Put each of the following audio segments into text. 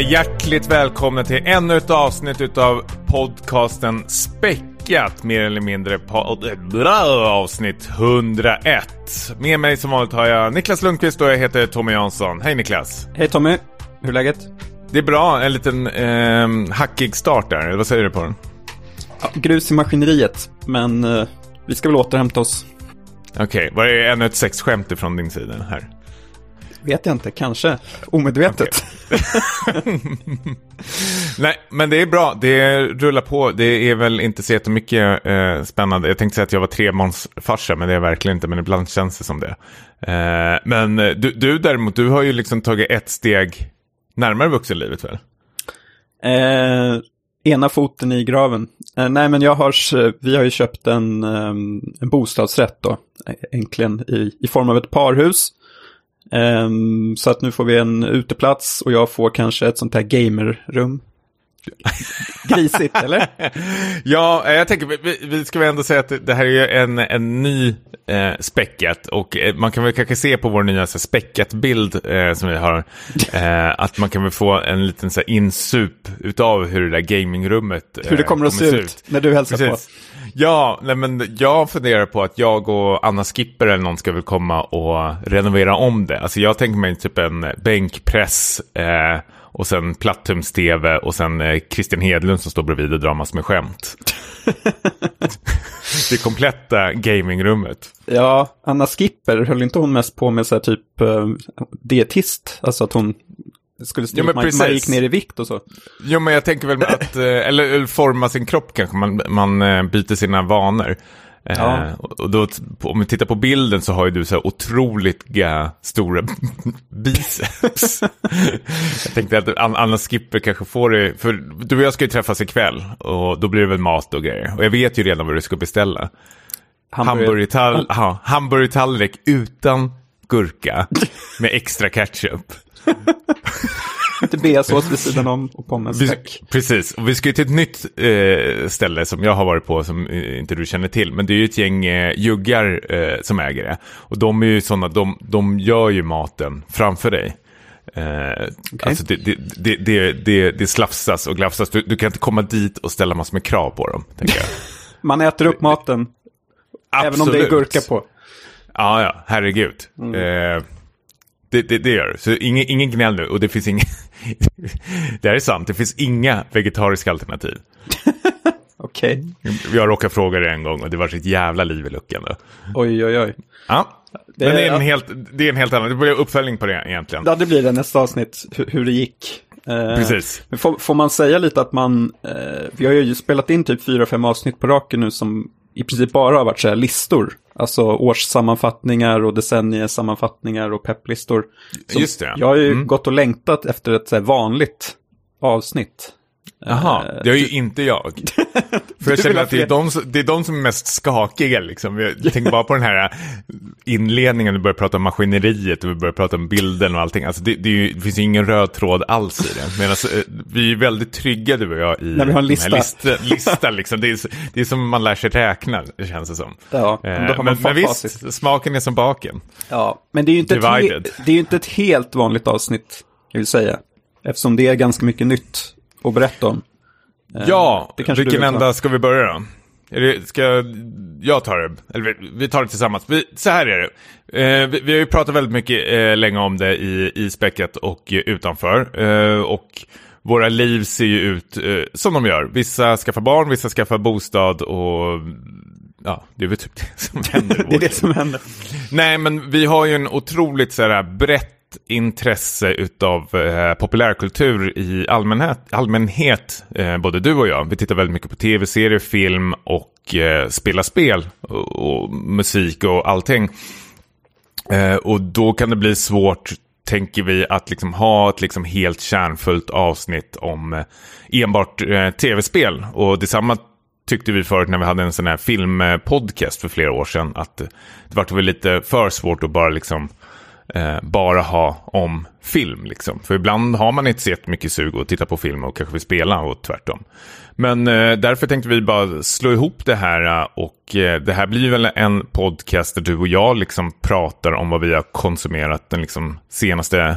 Jag hjärtligt välkomna till ännu ett avsnitt av podcasten Späckat, mer eller mindre bra, avsnitt 101. Med mig som vanligt har jag Niklas Lundqvist och jag heter Tommy Jansson. Hej Niklas! Hej Tommy, hur är läget? Det är bra, en liten eh, hackig start där, vad säger du på den? Ja, grus i maskineriet, men eh, vi ska väl återhämta oss. Okej, okay, var det ännu ett sexskämt ifrån din sida här? Vet jag inte, kanske. Omedvetet. Nej, men det är bra. Det rullar på. Det är väl inte så jättemycket eh, spännande. Jag tänkte säga att jag var tremånsfarsa, men det är jag verkligen inte. Men ibland känns det som det. Eh, men du, du däremot, du har ju liksom tagit ett steg närmare vuxenlivet väl? Eh, ena foten i graven. Eh, nej, men jag har, vi har ju köpt en, um, en bostadsrätt då, äntligen, i, i form av ett parhus. Um, så att nu får vi en uteplats och jag får kanske ett sånt här gamerrum. Grisigt, eller? Ja, jag tänker, vi, vi ska väl ändå säga att det här är en, en ny eh, späckat och eh, man kan väl kanske se på vår nya späckat-bild eh, som vi har eh, att man kan väl få en liten så här, insup utav hur det där gamingrummet eh, Hur det kommer att se ut, ut när du hälsar Precis. på. Ja, nej, men jag funderar på att jag och Anna Skipper eller någon ska väl komma och renovera om det. Alltså jag tänker mig typ en bänkpress eh, och sen plattums-tv och sen eh, Christian Hedlund som står bredvid och drar massor med skämt. det kompletta gamingrummet. Ja, Anna Skipper, höll inte hon mest på med så här typ uh, dietist? Alltså att hon skulle styra ja, man, man gick ner i vikt och så. Jo, men jag tänker väl att, eh, eller forma sin kropp kanske, man, man eh, byter sina vanor. Eh, ja. Eh, och då, om vi tittar på bilden så har ju du så här otroligt stora biceps. jag tänkte att Anna Skipper kanske får det, för du och jag ska ju träffas ikväll och då blir det väl mat och grejer. Och jag vet ju redan vad du ska beställa. Hamburgertall hamburgertallrik utan gurka med extra ketchup. Lite beasås vid sidan om och pommes. Tack. Precis, och vi ska ju till ett nytt eh, ställe som jag har varit på som eh, inte du känner till. Men det är ju ett gäng eh, juggar eh, som äger det. Och de är ju sådana, de, de gör ju maten framför dig. Eh, okay. Alltså det, det, det, det, det, slafsas och glafsas. Du, du, kan inte komma dit och ställa massor med krav på dem. Man äter upp maten. Absolut. Även om det är gurka på. Ja, ja, herregud. Mm. Eh, det, det, det, gör det. Så ingen, ingen gnäll nu. Och det finns inga... det här är sant. Det finns inga vegetariska alternativ. Okej. Okay. Jag råkade fråga det en gång och det var ett jävla liv i luckan. Då. Oj, oj, oj. Ja. Det, Men det är, en helt, det är en helt annan, det blir uppföljning på det egentligen. Ja, det blir det nästa avsnitt, hur, hur det gick. Eh, Precis. Får, får, man säga lite att man, eh, vi har ju spelat in typ fyra, fem avsnitt på raken nu som i princip bara har varit så här listor. Alltså årssammanfattningar och decenniesammanfattningar och pepplistor. Just det. Jag har ju mm. gått och längtat efter ett så vanligt avsnitt. Jaha, eh, det är ju inte jag. För jag känner att det är, de, det är de som är mest skakiga liksom. Jag tänker bara på den här inledningen, du börjar prata om maskineriet vi börjar prata om bilden och allting. Alltså det, det, ju, det finns ju ingen röd tråd alls i det. Medan eh, vi är väldigt trygga du och jag i När vi har en lista. lista, lista liksom. det, är, det är som man lär sig räkna, det känns det som. Ja, eh, men, men visst, smaken är som baken. Ja, men det är ju inte, ett, det är inte ett helt vanligt avsnitt, kan vi säga. Eftersom det är ganska mycket nytt att berätta om. Eh, ja, vilken ända ska vi börja då? Det, ska jag ta det? Eller vi tar det tillsammans. Vi, så här är det. Eh, vi, vi, har ju pratat väldigt mycket eh, länge om det i, i späcket och eh, utanför. Och våra liv ser ju ut som de gör. Vissa skaffar barn, vissa skaffar bostad och ja, det är väl typ det som händer. det är det som händer. Nej, men vi har ju en otroligt så här brett intresse utav eh, populärkultur i allmänhet, allmänhet eh, både du och jag. Vi tittar väldigt mycket på tv-serier, film och eh, spela spel och, och, musik och allting. Eh, och då kan det bli svårt, tänker vi, att liksom ha ett liksom helt kärnfullt avsnitt om eh, enbart eh, tv-spel. Och detsamma tyckte vi förut när vi hade en sån här filmpodcast för flera år sedan. Att det var väl lite för svårt att bara liksom eh, bara ha om film. Liksom. För ibland har man inte så mycket sug att titta på film och kanske vill spela och tvärtom. Men eh, därför tänkte vi bara slå ihop det här eh, och eh, det här blir väl en podcast där du och jag liksom pratar om vad vi har konsumerat den liksom senaste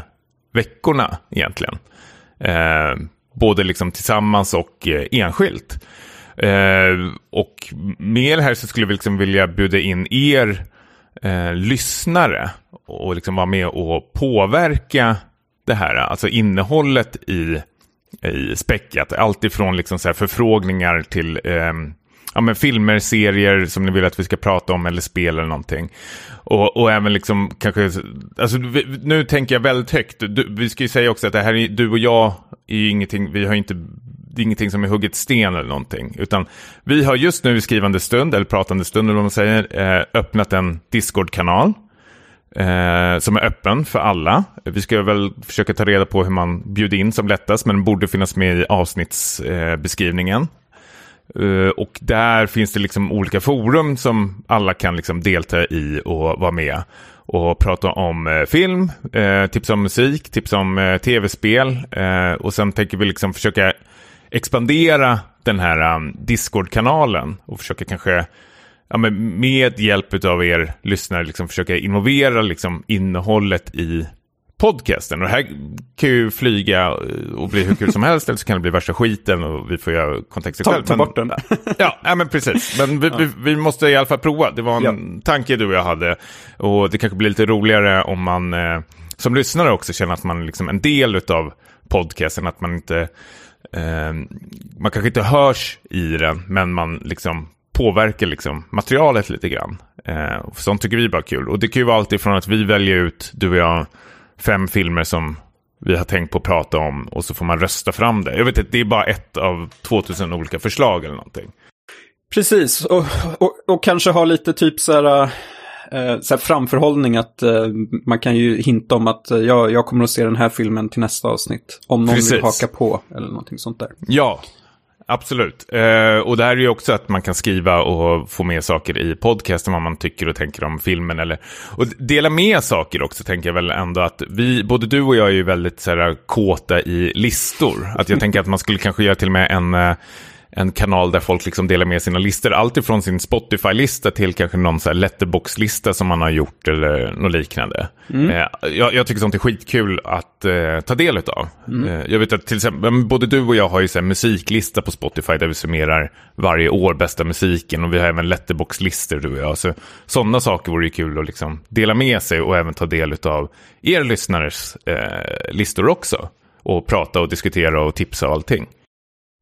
veckorna egentligen. Eh, både liksom tillsammans och eh, enskilt. Eh, och med det här så skulle vi liksom vilja bjuda in er eh, lyssnare och liksom vara med och påverka det här, alltså innehållet i, i späckat. Allt ifrån liksom så här förfrågningar till eh, ja, men filmer, serier som ni vill att vi ska prata om eller spel eller någonting. Och, och även liksom kanske, alltså vi, nu tänker jag väldigt högt. Du, vi ska ju säga också att det här är, du och jag är ju ingenting, vi har inte det är ingenting som är hugget sten eller någonting. Utan vi har just nu i skrivande stund, eller pratande stund eller vad man säger, eh, öppnat en Discord-kanal. Eh, som är öppen för alla. Vi ska väl försöka ta reda på hur man bjuder in som lättast, men den borde finnas med i avsnittsbeskrivningen. Uh, och där finns det liksom olika forum som alla kan liksom delta i och vara med. Och prata om eh, film, tipsa tips om musik, tips om tv-spel. och sen tänker vi liksom försöka expandera den här um, Discord-kanalen och försöka kanske ja, med hjälp av er lyssnare liksom försöka involvera liksom innehållet i podcasten. Och det här kan ju flyga och bli hur kul som helst, eller så kan det bli värsta skiten och vi får göra kontexten själv. Ta bort den ja, ja, men precis. Men vi, ja. vi, vi, måste i alla fall prova. Det var en ja. tanke du och jag hade. Och det kanske blir lite roligare om man eh, som lyssnare också känner att man är liksom en del av podcasten, att man inte eh, man kanske inte hörs i den, men man liksom påverkar liksom materialet lite grann. Eh, sånt tycker vi bara är kul. Och det kan ju vara allt ifrån att vi väljer ut, du och jag, fem filmer som vi har tänkt på att prata om och så får man rösta fram det. Jag vet inte, det är bara ett av 2000 olika förslag eller någonting. Precis, och, och, och kanske ha lite typ så här, eh, så framförhållning att eh, man kan ju hinta om att eh, jag, jag kommer att se den här filmen till nästa avsnitt. Om någon Precis. vill haka på eller någonting sånt där. Ja, Absolut. Eh, och det här är ju också att man kan skriva och få med saker i podcasten, vad man tycker och tänker om filmen. Eller, och dela med saker också, tänker jag väl ändå att vi, både du och jag är ju väldigt så här, kåta i listor. Att jag tänker att man skulle kanske göra till och med en, eh, en kanal där folk liksom delar med sina listor. Allt ifrån sin Spotify-lista till kanske någon så letterbox-lista som man har gjort eller något liknande. Mm. Eh, jag, jag, tycker sånt är skitkul att eh, ta del av. Mm. Eh, jag vet att till exempel, både du och jag har ju så musiklista på Spotify där vi summerar varje år bästa musiken och vi har även letterbox-listor du och jag. Så, sådana saker vore ju kul att liksom dela med sig och även ta del av er lyssnares eh, listor också. Och prata och diskutera och tipsa och allting.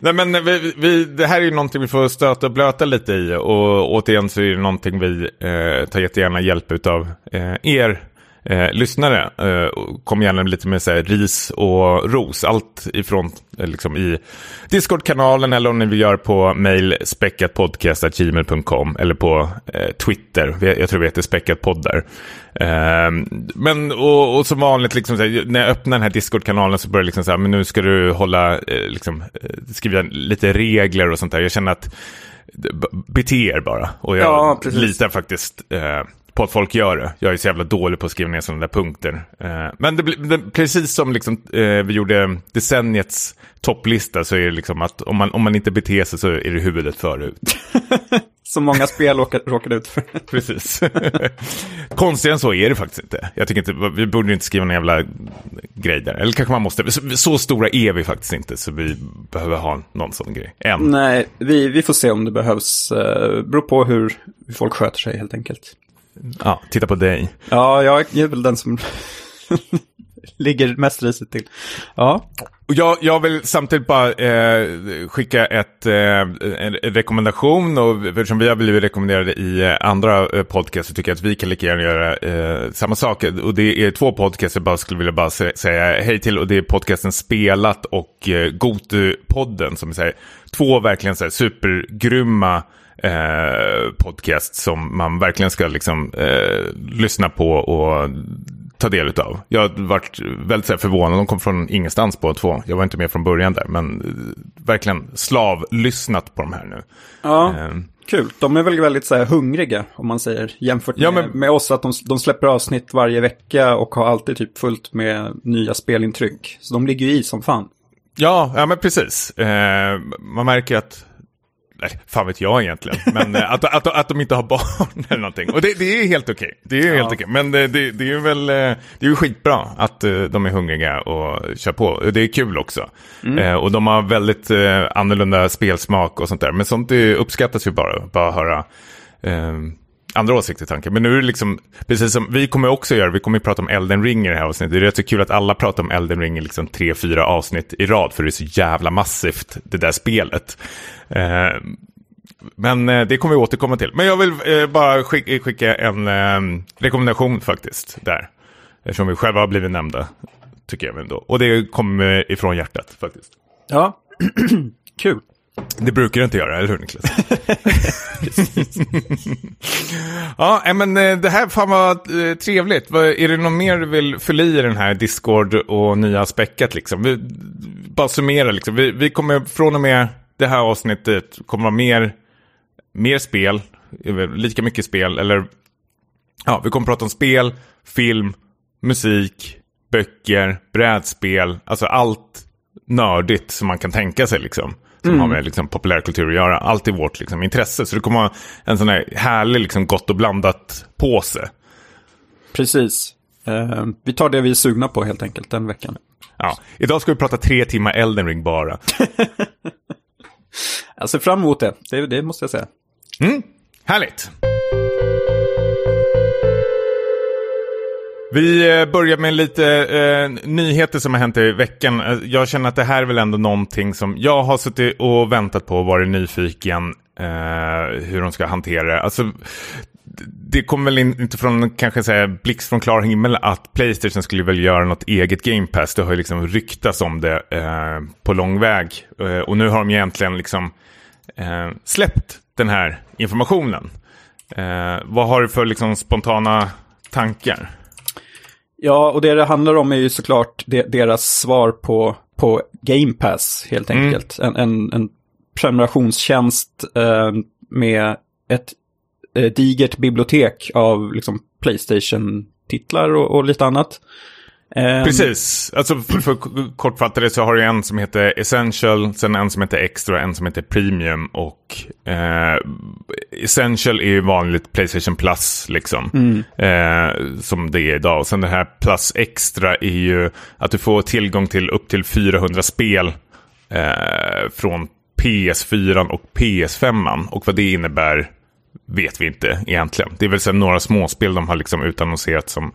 Nej men vi, vi, det här är ju någonting vi får stöta och blöta lite i och återigen så är det någonting vi eh, tar jättegärna hjälp av eh, er eh, lyssnare. Eh, kom gärna lite med så här, ris och ros. Allt ifrån eh, liksom, i Discord-kanalen eller om ni vill göra på mail späckatpodcast.gmail.com eller på eh, Twitter. Jag tror vi heter späckatpodd där. Eh, men och, och, som vanligt, liksom, här, när jag öppnar den här Discord-kanalen så börjar det liksom så här, men nu ska du hålla, eh, liksom, eh, skriva lite regler och sånt där. Jag känner att bete er bara. Och jag ja, litar faktiskt eh, på att folk gör det. Jag är så jävla dålig på att skriva ner sådana där punkter. Eh, men det, det, precis som liksom, eh, vi gjorde decenniets topplista så är det liksom att om man, om man inte beter sig så är det huvudet förut. som många spel råkar ut för. precis. Konstigare än så är det faktiskt inte. Jag tycker inte, vi borde inte skriva en jävla grej där. Eller kanske man måste. Så, så, stora är vi faktiskt inte så vi behöver ha någon sån grej. Än. Nej, vi, vi får se om det behövs. Uh, beror på hur folk sköter sig helt enkelt. Ja, titta på dig. Ja, jag är väl den som ligger mest risigt till. Ja. Jag, jag vill samtidigt bara eh, skicka ett, eh, en rekommendation och eftersom vi har blivit rekommenderade i eh, andra eh, podcasts så tycker jag att vi kan lika gärna göra eh, samma sak. Och det är två podcasts jag bara skulle vilja bara säga hej till och det är podcasten Spelat och eh, Gotu-podden som är två verkligen så här, supergrymma eh, podcast som man verkligen ska liksom, eh, lyssna på och ta del av. Jag har varit väldigt här, förvånad, de kom från ingenstans på två. Jag var inte med från början där, men eh, verkligen slavlyssnat på de här nu. Ja. Eh, Kul, de är väl väldigt så här, hungriga om man säger jämfört med, ja, men... med oss att de, de, släpper avsnitt varje vecka och har alltid typ fullt med nya spelintryck. Så de ligger ju i som fan. Ja, ja men precis. Eh, man märker att nej, fan vet jag egentligen. Men eh, att, att, att de inte har barn eller någonting. Och det, det är helt okej. Det är helt okej. Men det, det, det är ju väl, eh, det är ju skitbra att eh, de är hungriga och kör på. Det är kul också. Eh, och de har väldigt eh, annorlunda spelsmak och sånt där. Men sånt det uppskattas ju bara, bara höra. Eh, andra åsikter tankar. Men nu är det liksom, precis som vi kommer också göra, vi kommer ju prata om Elden Ring i det här avsnittet. Det är rätt så kul att alla pratar om Elden Ring i liksom tre, fyra avsnitt i rad, för det är så jävla massivt, det där spelet. Eh, men eh, det kommer vi återkomma till. Men jag vill eh, bara skicka, skicka en eh, rekommendation faktiskt där. Eftersom vi själva har blivit nämnda, tycker jag ändå. Och det kommer ifrån hjärtat faktiskt. Ja, kul. Det brukar du inte göra, eller hur Niklas? ja, eh, men eh, det här fan var eh, trevligt. Är det något mer du vill fylla i den här Discord och nya späcket liksom? Vi, bara summera liksom. Vi, vi kommer från och med det här avsnittet kommer vara mer, mer spel, lika mycket spel, eller ja, vi kommer prata om spel, film, musik, böcker, brädspel, alltså allt nördigt som man kan tänka sig liksom. Som har med liksom, populärkultur att göra. Allt är vårt liksom, intresse. Så det kommer vara en sån här härlig, liksom, gott och blandat påse. Precis. Eh, vi tar det vi är sugna på helt enkelt den veckan. Ja. Idag ska vi prata tre timmar Elden Ring bara. Jag ser fram emot det, det, det måste jag säga. Mm, härligt. Vi eh, börjar med lite eh, nyheter som har hänt i veckan. Eh, jag känner att det här är väl ändå någonting som jag har suttit och väntat på och varit nyfiken eh, hur de ska hantera det. Alltså, det kommer väl in, inte från kanske säga blixt från klar himmel att Playstation skulle väl göra något eget Game Pass. Det har ju liksom ryktats om det eh, på lång väg. Eh, och nu har de egentligen liksom eh, släppt den här informationen. Eh, vad har du för liksom spontana tankar? Ja, och det det handlar om är ju såklart de, deras svar på, på Game Pass, helt enkelt. En, en, en prenumerationstjänst eh, med ett eh, digert bibliotek av liksom, Playstation-titlar och, och lite annat. Eh, Precis, alltså för, för kortfattade så har du en som heter Essential, sen en som heter Extra en som heter Premium. Och eh, Essential är ju vanligt Playstation Plus liksom. Eh, som det är idag. Och sen det här Plus Extra är ju att du får tillgång till upp till 400 spel eh, från PS4 och PS5. Och vad det innebär vet vi inte egentligen. Det är väl några småspel de har liksom utannonserat som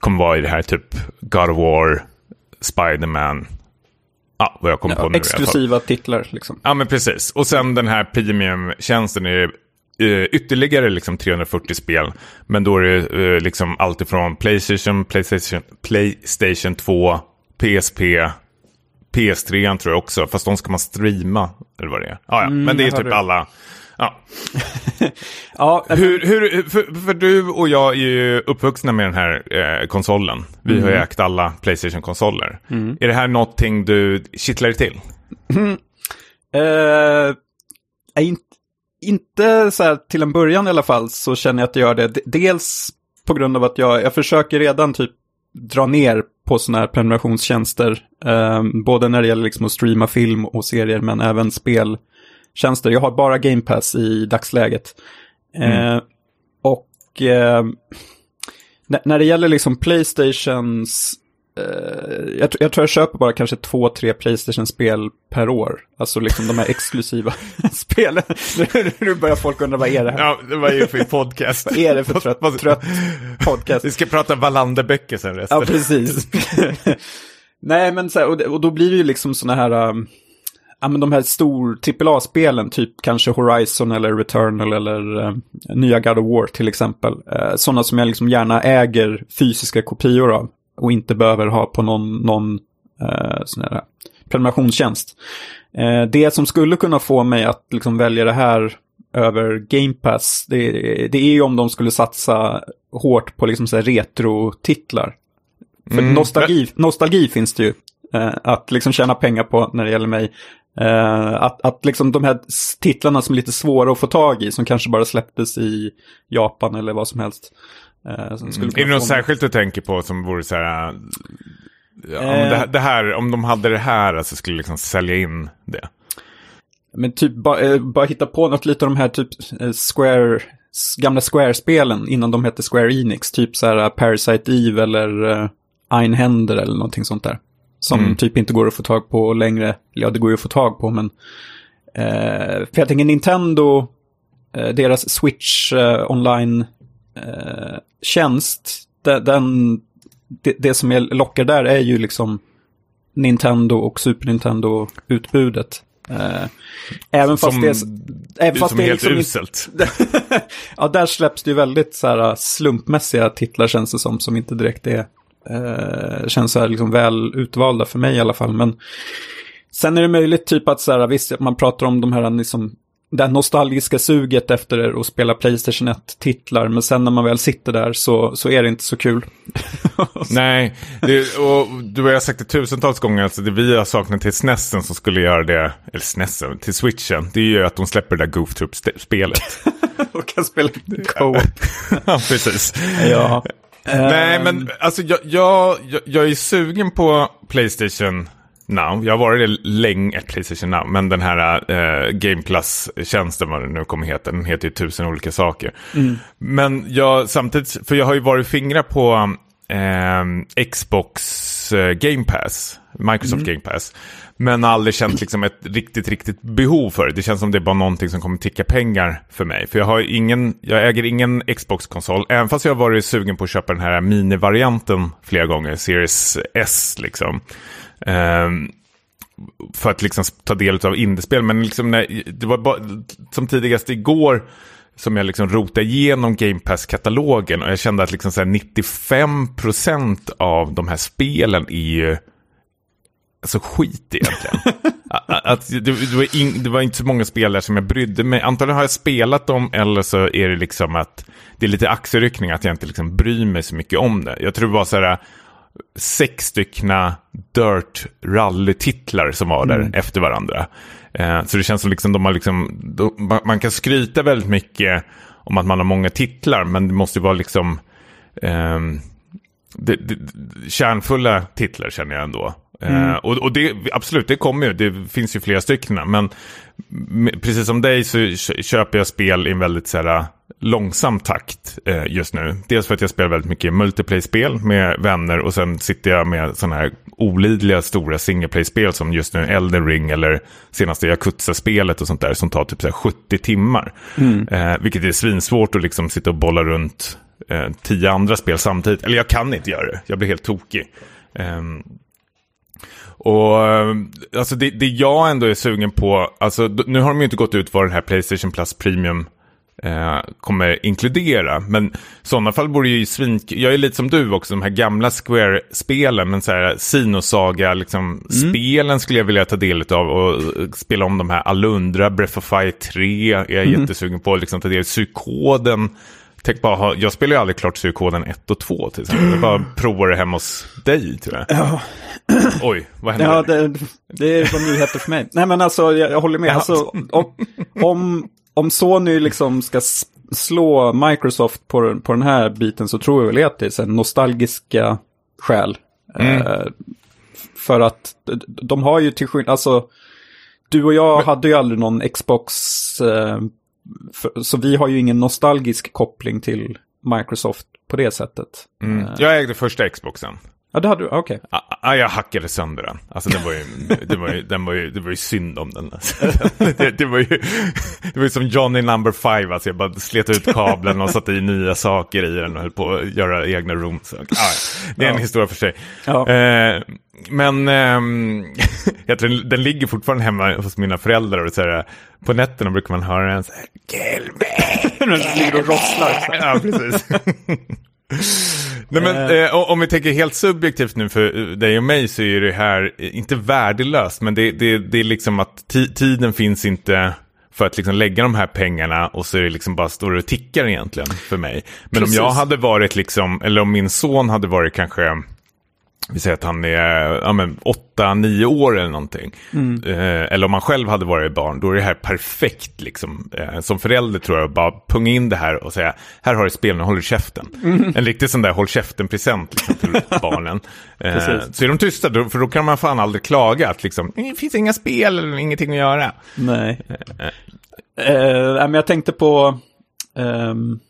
kommer vara i det här typ God of War, Spider-Man. Ja, vad jag kommer på ja, nu alla fall. exklusiva titlar, liksom. Ja, men precis. Och sen den här premium-tjänsten är eh, ytterligare liksom 340 spel. Men då är det eh, liksom allt ifrån Playstation, Playstation, Playstation 2, PSP, PS3 tror jag också. Fast de ska man streama, eller vad det är. Ja, ja. men det är typ alla. Ja. Ja, Hur, hur, för, för du och jag är ju uppvuxna med den här eh, konsolen. Vi har ju ägt alla Playstation-konsoler. Är det här någonting du kittlar dig till? Eh, in, inte så här till en början i alla fall så känner jag att jag gör det. Dels på grund av att jag, jag försöker redan typ dra ner på sådana här prenumerationstjänster. Eh, både när det gäller liksom att streama film och serier men även speltjänster. Jag har bara Game Pass i dagsläget. Eh, och eh, när, det gäller liksom Playstations Eh, jag, jag tror jag köper bara kanske två, tre Playstation-spel per år. Alltså liksom de här exklusiva spelen. Nu, nu börjar folk undra vad är det här? Ja, det var ju för podcast. Vad är det för trött, trött podcast? Vi ska prata Wallander-böcker sen resten. Ja, precis. Nej, men så här, och, och då blir det ju liksom sådana här, um, ja men de här stor AAA-spelen, typ kanske Horizon eller Returnal eller um, nya God of War till exempel. Uh, sådana som jag liksom gärna äger fysiska kopior av och inte behöver ha på någon, någon uh, sån här prenumerationstjänst. Eh, det som skulle kunna få mig att liksom välja det här över Game Pass, det, det är ju om de skulle satsa hårt på liksom retro-titlar. För Mm. nostalgi, nostalgi finns det ju eh, att liksom tjäna pengar på när det gäller mig. Eh, att, att liksom de här titlarna som är lite svåra att få tag i, som kanske bara släpptes i Japan eller vad som helst. Eh, som skulle Är det något särskilt du tänker på som vore så här... äh, Ja, Eh. men det, det här, om de hade det här så skulle liksom sälja in det. Men typ bara, eh, bara hitta på något lite av de här typ eh, Square, gamla Square-spelen innan de hette Square Enix. Typ så här eh, Parasite Eve eller uh, Einhänder eller någonting sånt där. Som Mm. typ inte går att få tag på längre. Ja, det går ju att få tag på men. Eh, för jag tänker Nintendo, eh, deras Switch eh, online eh, Den, det, det som är, lockar där är ju liksom Nintendo och Super Nintendo-utbudet. Eh, även fast Som, det är... Även fast som det är helt liksom uselt. ja, där släpps det ju väldigt så här slumpmässiga titlar känns det som, som inte direkt är, eh, känns så här liksom väl utvalda för mig i alla fall. Men sen är det möjligt typ att så här, visst, man pratar om de här liksom, det här nostalgiska suget efter att spela Playstation 1-titlar, men sen när man väl sitter där så, så är det inte så kul. Nej, det, och du har sagt det tusentals gånger, alltså det vi har saknat till SNESen som skulle göra det, eller SNESen, till Switchen, det är ju att de släpper det där Goof Troop-spelet. Och kan spela co-op. ja, precis. ja. Nej, Ehm, men alltså jag, jag, jag, är sugen på Playstation Now. Jag har varit det länge, eh, Playstation Now, men den här eh, Game Plus-tjänsten, vad den nu kommer heta, den heter ju tusen olika saker. Men jag samtidigt, för jag har ju varit fingrar på eh, Xbox eh, Game Pass, Microsoft Game Pass. Men aldrig känt liksom ett riktigt, riktigt behov för det. Det känns som det är bara någonting som kommer ticka pengar för mig. För jag, har ingen, jag äger ingen Xbox-konsol, även fast jag har varit sugen på att köpa den här mini-varianten flera gånger, Series S liksom. Ehm, för att liksom ta del av indiespel. Men liksom när, det var bara, som tidigast igår som jag liksom rotade igenom Game Pass-katalogen och jag kände att liksom så här 95% av de här spelen är ju alltså skit egentligen. Att- att det, det, var in, det var inte så många spelare som jag brydde mig. Antagligen har jag spelat dem eller så är det liksom att det är lite axelryckning att jag inte liksom bryr mig så mycket om det. Jag tror det var så här sex styckna Dirt Rally-titlar som var där efter varandra. Eh, så det känns som liksom de har liksom, de, man, kan skryta väldigt mycket om att man har många titlar, men det måste ju vara liksom ehm, det, det, kärnfulla titlar känner jag ändå. Eh, och och det, absolut, det kommer ju. Det finns ju flera stycken. Men precis som dig så kö- köper jag spel i en väldigt så här, långsam takt eh, just nu. Dels för att jag spelar väldigt mycket multiplayer-spel med vänner och sen sitter jag med sådana här olidliga stora singleplay-spel som just nu Elden Ring eller senaste Yakuza-spelet och sånt där som tar typ så här 70 timmar. Eh, vilket är svinsvårt att liksom sitta och bolla runt eh, tio andra spel samtidigt. Eller jag kan inte göra det, jag blir helt tokig. Och eh, alltså det, det jag ändå är sugen på, alltså nu har de ju inte gått ut vad den här Playstation Plus Premium eh, kommer inkludera. Men i sådana fall borde ju svin... Jag är lite som du också, de här gamla Square-spelen, men så här Sinosaga, liksom, spelen skulle jag vilja ta del av och eh, spela om de här Alundra, Breath of Fire 3, är jag jättesugen på, liksom ta del av Psykoden. Tänk bara, ha- jag spelar ju aldrig klart Psykoden 1 och 2 till exempel. Jag bara provar det hemma hos dig tror jag. Ja, Oj, vad hände? Ja, det, det var nyheter för mig. Nej, men alltså, jag, jag håller med. Ja. Alltså, om, om, om Sony liksom ska slå Microsoft på, på den här biten så tror jag väl att det är så nostalgiska skäl. Mm. Eh, för att de har ju till skillnad, alltså, du och jag hade ju aldrig någon Xbox, eh, för, så vi har ju ingen nostalgisk koppling till Microsoft på det sättet. Mm. Eh, Jag ägde första Xboxen. ja, det hade du, okej. Ah, ah, jag hackade sönder den. Alltså den var ju, det var ju, den var ju, det var ju synd om den. Alltså. Det, det, var ju, det var ju som Johnny number five, alltså jag bara slet ut kabeln och satte i nya saker i den och höll på att göra egna rooms. Ah, det är en Ja. historia för sig. Ja. Eh, men ehm, jag tror den, ligger fortfarande hemma hos mina föräldrar och så här, på nätterna brukar man höra den så här! Den ligger och rosslar. Ja, precis. Nej, men, eh, o- om vi tänker helt subjektivt nu för eh, dig och mig så är det här eh, inte värdelöst, men det, det, det är liksom att ti- tiden finns inte för att liksom lägga de här pengarna och så är det liksom bara står och tickar egentligen för mig. Men Precis. om jag hade varit liksom, eller om min son hade varit kanske vi säger att han är ja, men, 8-9 år eller någonting. Mm. Eh, eller om man själv hade varit barn, då är det här perfekt. Liksom. Eh, som förälder tror jag, bara punga in det här och säga, här har du spel, nu håller du käften. Mm. En riktig sån där håll käften-present liksom, till barnen. Eh, så är de tysta, då, för då kan man fan aldrig klaga att liksom, det finns inga spel eller ingenting att göra. Nej. Eh, eh men jag tänkte på, um,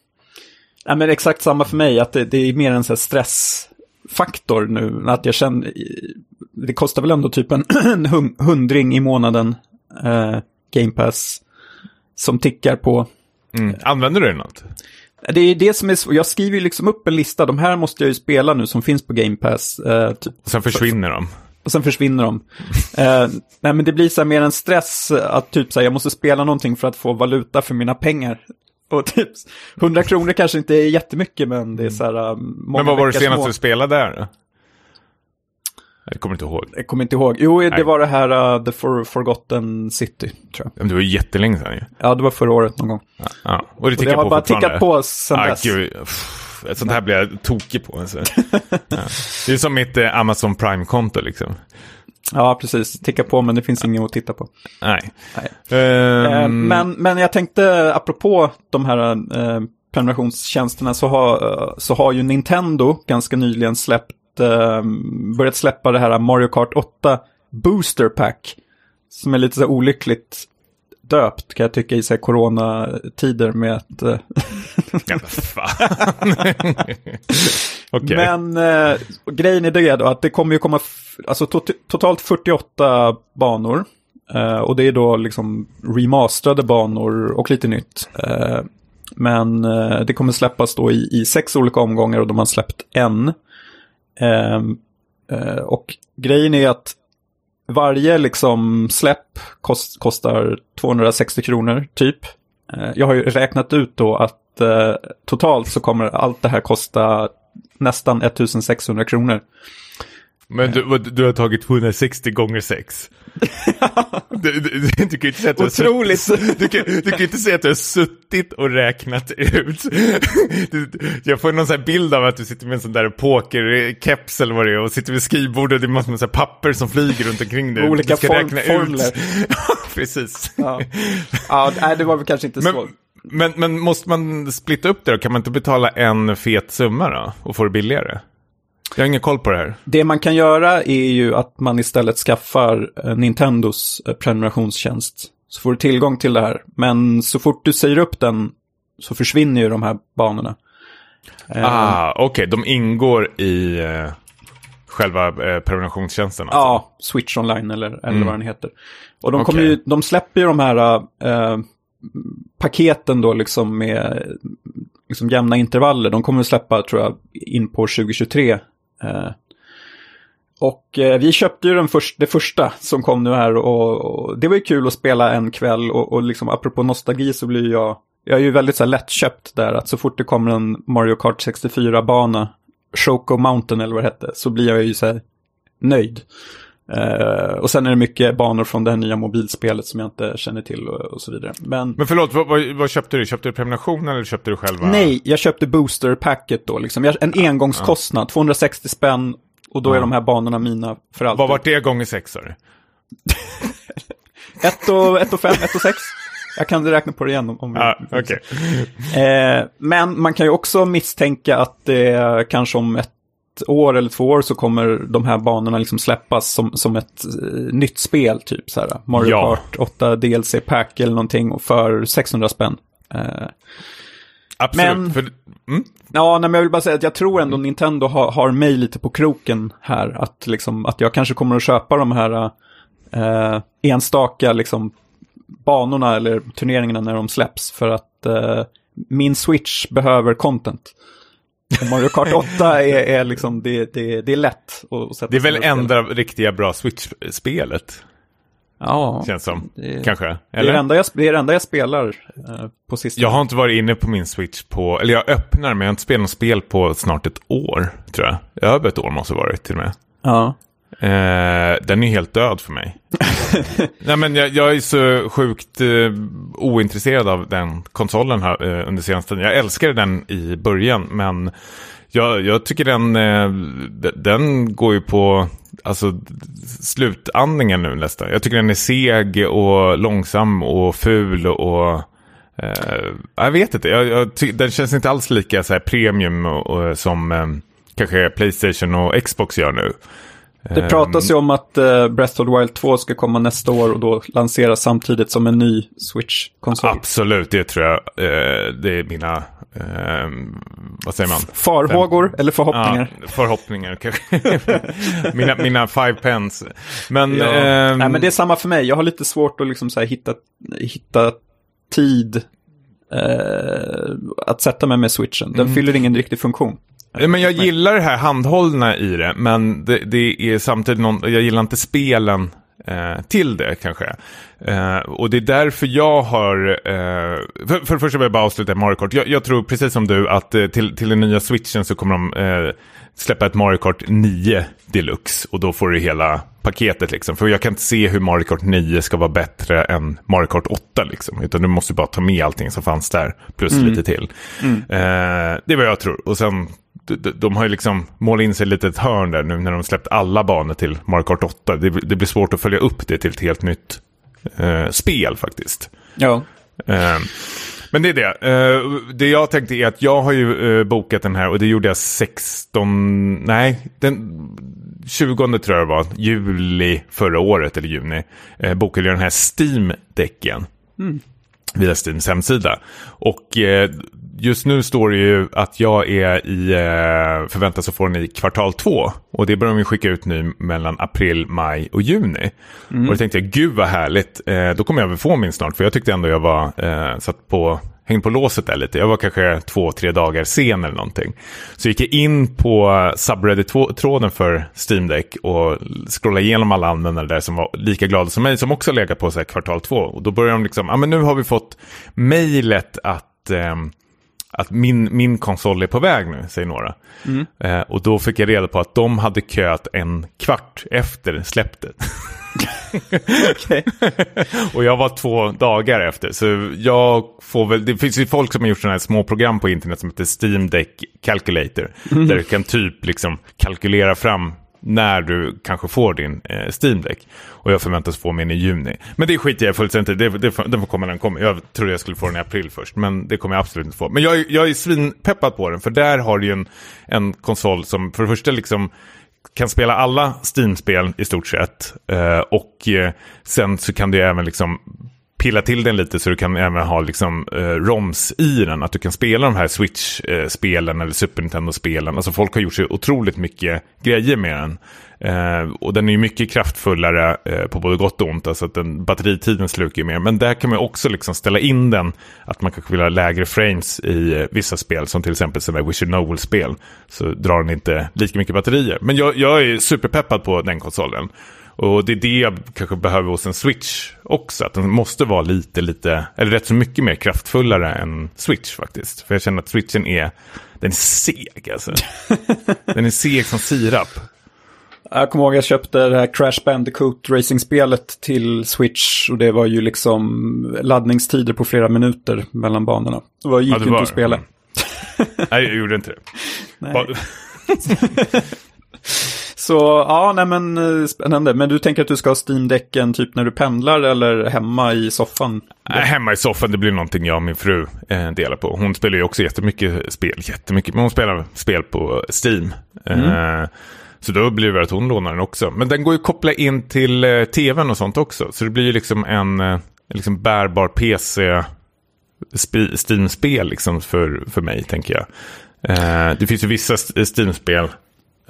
ja, men exakt samma för mig, att det, det är mer en så stress faktor nu. Att jag känner, det kostar väl ändå typ en, hundring i månaden eh, Game Pass som tickar på. Mm. Använder du det något? Det är det som är Jag skriver ju liksom upp en lista. De här måste jag ju spela nu som finns på Game Pass. Eh, typ. Och sen försvinner de. Och sen försvinner de. eh, nej men det blir så här mer en stress att typ så här, jag måste spela någonting för att få valuta för mina pengar. Och typ 100 kronor kanske inte är jättemycket men det är så här uh, Men vad var det senaste du spelade där? Jag kommer inte ihåg. Jag kommer inte ihåg. Jo, Nej. det var det här uh, The For Forgotten City, tror jag. Men det var jättelänge sedan ju. Ja, det var förra året någon gång. Ja, ja. Och det, och det har bara tickat på sedan ah, dess. Gud. Sånt här blir jag tokig på. Alltså. ja. Det är som mitt eh, Amazon Prime-konto liksom. Ja, precis. Ticka på, men det finns inget att titta på. Nej. Nej. Um... men, men jag tänkte, apropå de här eh, prenumerationstjänsterna, så har, så har ju Nintendo ganska nyligen släppt, eh, börjat släppa det här Mario Kart 8 Booster Pack. Som är lite så olyckligt döpt kan jag tycka i här coronatider med att... Eh, ja, okay. Men eh, grejen är det då att det kommer ju komma alltså, tot totalt 48 banor. Eh, och det är då liksom remasterade banor och lite nytt. Eh, men eh, det kommer släppas då i, i, sex olika omgångar och de har släppt en. Eh, och grejen är att varje liksom släpp kost, kostar 260 kronor typ. Eh, jag har ju räknat ut då att eh, totalt så kommer allt det här kosta nästan 1600 kronor. Men du, du har tagit 260 gånger 6. du, du, du, kan inte säga att du Otroligt. Har du, kan, du kan inte säga att du har suttit och räknat ut. jag får någon sån bild av att du sitter med en sån där pokerkeps eller vad det är och sitter vid skrivbordet och det är massor med papper som flyger runt omkring dig. Olika räkna formler. Precis. Ja. ja, det var väl kanske inte men, så. Men, men måste man splitta upp det då? Kan man inte betala en fet summa då och få det billigare? Jag har ingen koll på det här. Det man kan göra är ju att man istället skaffar eh, Nintendos eh, prenumerationstjänst. Så får du tillgång till det här. Men så fort du säger upp den så försvinner ju de här banorna. Eh, ah, okej. Okay. De ingår i själva eh, prenumerationstjänsten? Alltså. Ja, Switch Online eller, eller mm. vad den heter. Och de, kommer ju, de släpper ju de här eh, paketen då liksom med liksom jämna intervaller. De kommer att släppa, tror jag, in på 2023. Eh, och eh, vi köpte ju den först, det första som kom nu här och, och det var ju kul att spela en kväll och, och liksom apropå nostalgi så blir jag, jag är ju väldigt så här lättköpt där att så fort det kommer en Mario Kart 64-bana, Shoko Mountain eller vad det hette, så blir jag ju så här nöjd. Uh, och sen är det mycket banor från det här nya mobilspelet som jag inte känner till och, och så vidare. Men, Men förlåt, vad, vad, vad, köpte du? Köpte du prenumeration eller köpte du själva? Nej, jag köpte booster-packet då. Liksom. Jag, en engångskostnad, ja. 260 spänn och då är de här banorna mina för alltid. Vad var det gånger sex? ett, och, ett och fem, ett och sex. Jag kan räkna på det igen om, om ah, okay. eh, Men man kan ju också misstänka att det kanske om ett år eller två år så kommer de här banorna liksom släppas som, som ett uh, nytt spel, typ så här. Mario ja. Kart 8 DLC Pack eller någonting för 600 spänn. Uh, Absolut. Men, för, mm. ja, nej, men jag vill bara säga att jag tror ändå Nintendo har, har mig lite på kroken här. Att, liksom, att jag kanske kommer att köpa de här uh, enstaka liksom, banorna eller turneringarna när de släpps. För att min Switch behöver content. Mario Kart 8 är, är liksom, det, det, det är lätt att sätta Det är väl enda riktiga bra Switch-spelet? Ja. Känns som, det, kanske. Eller? Det, är det, enda jag, det är det enda jag spelar eh, på sistone. Jag har inte varit inne på min Switch på, eller jag öppnar men jag har inte spelat något spel på snart ett år, tror jag. Över ett år måste det varit till och med. Ja. Eh, den är helt död för mig. Nej, men jag, jag, är så sjukt eh, ointresserad av den konsolen här, eh, under senaste tiden. Jag älskade den i början, men Jag, jag tycker den, eh, den går ju på alltså, slutandningen nu nästan. Jag tycker den är seg och långsam och ful och... Eh, jag vet inte, jag, jag ty- den känns inte alls lika så här, premium och, och, som eh, kanske Playstation och Xbox gör nu. Det pratas ju om att eh, Breath of the Wild 2 ska komma nästa år och då lanseras samtidigt som en ny Switch-konsol. Absolut, det tror jag. Eh, det är mina, eh, vad säger man? Farhågor eller förhoppningar? Ja, förhoppningar kanske. mina, mina five pence. Men, Ja. ehm, Nej, men det är samma för mig. Jag har lite svårt att liksom så hitta, hitta tid eh, att sätta mig med switchen. Den fyller ingen riktig funktion. Men jag gillar det här handhållna i det, men det, det är samtidigt någon, jag gillar inte spelen eh, till det kanske. Eh, och det är därför jag har, eh, för, för det första vill jag bara avsluta Mario Kart. Jag, jag tror precis som du att eh, till, till den nya switchen så kommer de eh, släppa ett Mario Kart 9 Deluxe och då får du hela paketet liksom. För jag kan inte se hur Mario Kart 9 ska vara bättre än Mario Kart 8 liksom. Utan du måste bara ta med allting som fanns där, plus lite till. Eh, det är vad jag tror. Och sen, de, de- har ju liksom målat in sig lite ett hörn där nu när de släppt alla banor till Mario Kart 8. Det, det blir svårt att följa upp det till ett helt nytt eh, spel faktiskt. Ja. Eh, men det är det. Eh, det jag tänkte är att jag har ju eh, bokat den här och det gjorde jag 16, nej, den 20 tror jag det var, juli förra året eller juni. Eh, bokade jag den här Steam-däcken via Steams hemsida. Och eh, just nu står det ju att jag är i, eh, förväntas att få den i kvartal två. Och det börjar de ju skicka ut nu mellan april, maj och juni. Och då tänkte jag, gud vad härligt, eh, då kommer jag väl få min snart. För jag tyckte ändå jag var eh, satt på häng på låset där lite. Jag var kanske två, tre dagar sen eller någonting. Så gick jag in på subreddit-tråden för Steam Deck och scrollade igenom alla användare där som var lika glada som mig, som också legat på så här kvartal två. Och då började de liksom, ja men nu har vi fått mejlet att eh, att min, min konsol är på väg nu, säger några. Eh, och då fick jag reda på att de hade köat en kvart efter släppet. Okej. och jag var två dagar efter. Så jag får väl, det finns ju folk som har gjort sådana här små program på internet som heter Steam Deck Calculator. Där du kan typ liksom kalkylera fram när du kanske får din eh, Steam Deck. Och jag förväntas få min i juni. Men det skiter jag fullständigt i. Det, det, får- den får komma när den kommer. Jag trodde jag skulle få den i april först. Men det kommer jag absolut inte få. Men jag, är- jag är svinpeppad på den. För där har du ju en, en konsol som för det första liksom kan spela alla Steam-spel i stort sett. Eh, och eh, sen så kan du även liksom pilla till den lite så du kan även ha liksom eh, ROMs i den. Att du kan spela de här Switch-spelen eller Super Nintendo-spelen. Alltså folk har gjort så otroligt mycket grejer med den. Eh, och den är ju mycket kraftfullare eh, på både gott och ont. Alltså att den, batteritiden slukar ju mer. Men där kan man också liksom ställa in den. Att man kanske vill ha lägre frames i eh, vissa spel. Som till exempel sådana Wish Novel-spel. Så drar den inte lika mycket batterier. Men jag, jag är superpeppad på den konsolen. Och det är det jag kanske behöver hos en Switch också. Att den måste vara lite, lite, eller rätt så mycket mer kraftfullare än Switch faktiskt. För jag känner att Switchen är, den är seg alltså. den är seg som sirap. Jag kommer ihåg att jag köpte det här Crash Bandicoot Racing-spelet till Switch och det var ju liksom laddningstider på flera minuter mellan banorna. Det var, gick Ja, det inte var att spela. det. Nej, jag gjorde inte det. Så ja, nej men eh, spännande. Men du tänker att du ska ha Steam-däcken typ när du pendlar eller hemma i soffan? Nej, hemma i soffan, det blir någonting jag och min fru eh, delar på. Hon spelar ju också jättemycket spel, jättemycket, men hon spelar spel på Steam. Eh, så då blir det att hon lånar den också. Men den går ju att koppla in till eh, tvn och sånt också. Så det blir ju liksom en, eh, liksom bärbar PC sp- Steam-spel liksom för, för mig, tänker jag. Eh, det finns ju vissa st- Steam-spel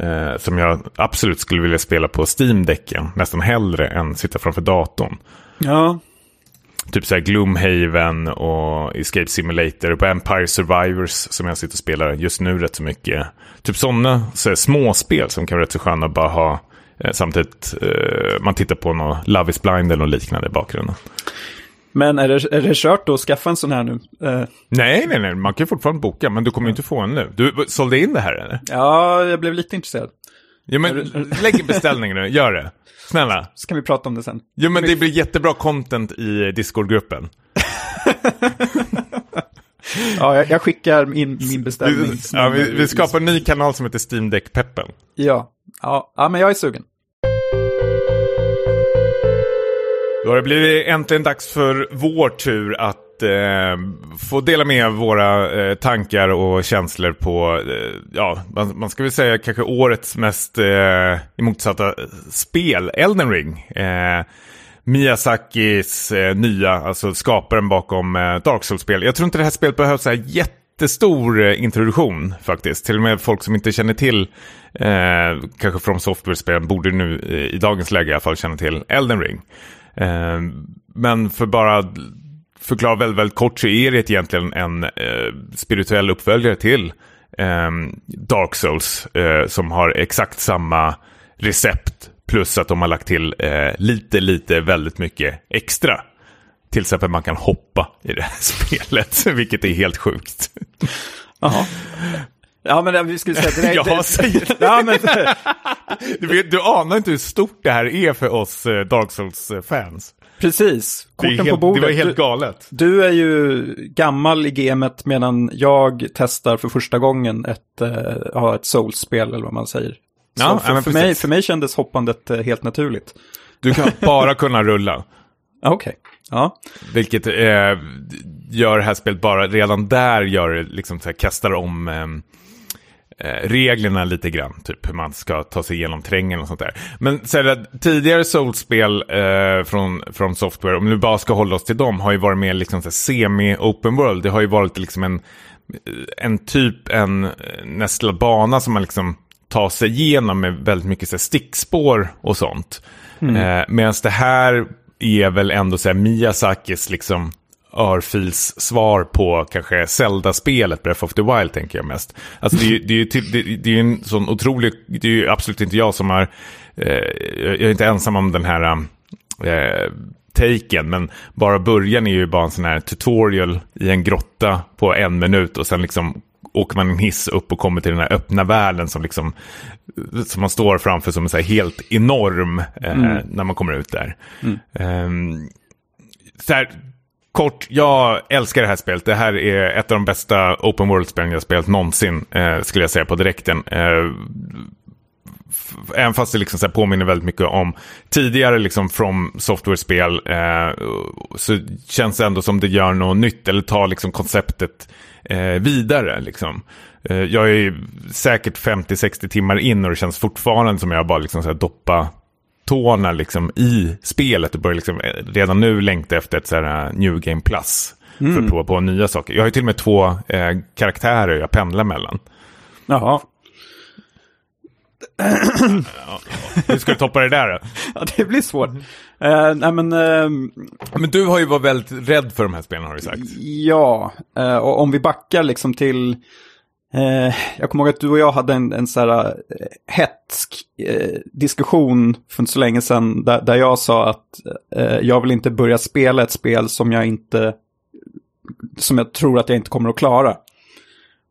eh, som jag absolut skulle vilja spela på Steam-däcken. Nästan hellre än sitta framför datorn. Ja, Typ såhär Gloomhaven och Escape Simulator och Empire Survivors som jag sitter och spelar just nu rätt så mycket. Typ sådana så här, småspel som kan vara rätt så sköna att bara ha eh, samtidigt eh, man tittar på något Love is blind eller något liknande i bakgrunden. Men är det, är det kört att skaffa en sån här nu? Eh, Nej, nej, nej, man kan ju fortfarande boka men du kommer inte få en nu. Du sålde in det här eller? ja, jag blev lite intresserad. Ja, men lägg en beställning nu, gör det. Snälla. Så kan vi prata om det sen. Jo, men det blir jättebra content i Discord-gruppen. ja, jag, jag skickar in min beställning. Vi, ja, vi, vi skapar en ny kanal som heter Steam Deck-peppen. Ja. ja, ja, men jag är sugen. Då har det blivit äntligen dags för vår tur att eh, få dela med våra eh, tankar och känslor på, eh, ja, man, man, ska väl säga kanske årets mest eh, motsatta spel, Elden Ring. Eh, Miyazakis eh, nya, alltså skaparen bakom eh, Dark Souls-spel. Jag tror inte det här spelet behövs så här jättestor eh, introduktion faktiskt. Till och med folk som inte känner till eh, kanske från software-spel borde nu eh, i dagens läge i alla fall känna till Elden Ring. Ehm, men för bara förklara väldigt, väldigt kort så är det egentligen en eh, spirituell uppföljare till eh, Dark Souls eh, som har exakt samma recept plus att de har lagt till eh, lite, lite, väldigt mycket extra. Till exempel man kan hoppa i det här spelet, vilket är helt sjukt. Jaha. Ja, men vi skulle säga direkt. ja, säg ja, men... du, vet, du anar inte hur stort det här är för oss eh, Dark Souls-fans. Precis, korten helt, på bordet. Det var helt galet. Du, du, är ju gammal i gamet medan jag testar för första gången ett, uh, ett Souls-spel eller vad man säger. Ja, för, ja, för, mig, för mig kändes hoppandet uh, helt naturligt. Du kan bara kunna rulla. Okej, okay. ja. Vilket eh, gör det här spelet bara, redan där gör det liksom så här, kastar om eh, Eh, reglerna lite grann, typ hur man ska ta sig igenom trängen och sånt där. Men så här, tidigare Souls-spel eh, från, från Software, om vi bara ska hålla oss till dem, har ju varit mer liksom semi-open world. Det har ju varit liksom en, en typ, en eh, nästlad bana som man liksom tar sig igenom med väldigt mycket så här, stickspår och sånt. Mm. Eh, Medan det här är väl ändå så här Miyazakis liksom örfils svar på kanske Zelda-spelet Breath of the Wild tänker jag mest. Alltså det är ju det är, typ, det, det är en sån otrolig, det är ju absolut inte jag som har, eh, jag är inte ensam om den här eh, taken, men bara början är ju bara en sån här tutorial i en grotta på en minut och sen liksom åker man en hiss upp och kommer till den här öppna världen som liksom som man står framför som är helt enorm eh, mm. när man kommer ut där. Mm. Um, så här, Kort, jag älskar det här spelet. Det här är ett av de bästa open world-spelen jag spelat någonsin, eh, skulle jag säga på direkten. Eh, även fast det liksom så påminner väldigt mycket om tidigare liksom from software-spel eh, så känns det ändå som det gör något nytt eller tar liksom konceptet eh, vidare. Liksom. Eh, jag är säkert 50-60 timmar in och det känns fortfarande som jag bara liksom så här doppa tårna liksom i spelet och börjar liksom eh, redan nu längta efter ett så här eh, New Game Plus. Mm. För att prova på nya saker. Jag har ju till och med två eh, karaktärer jag pendlar mellan. Jaha. ja, hur ska du toppa det där då? ja, det blir svårt. Uh, nej, men, uh, men du har ju varit väldigt rädd för de här spelen har du sagt. Ja, uh, och om vi backar liksom till Eh, jag kommer ihåg att du och jag hade en, en så här eh, hetsk eh, diskussion för inte så länge sedan där, där jag sa att eh, jag vill inte börja spela ett spel som jag inte som jag tror att jag inte kommer att klara.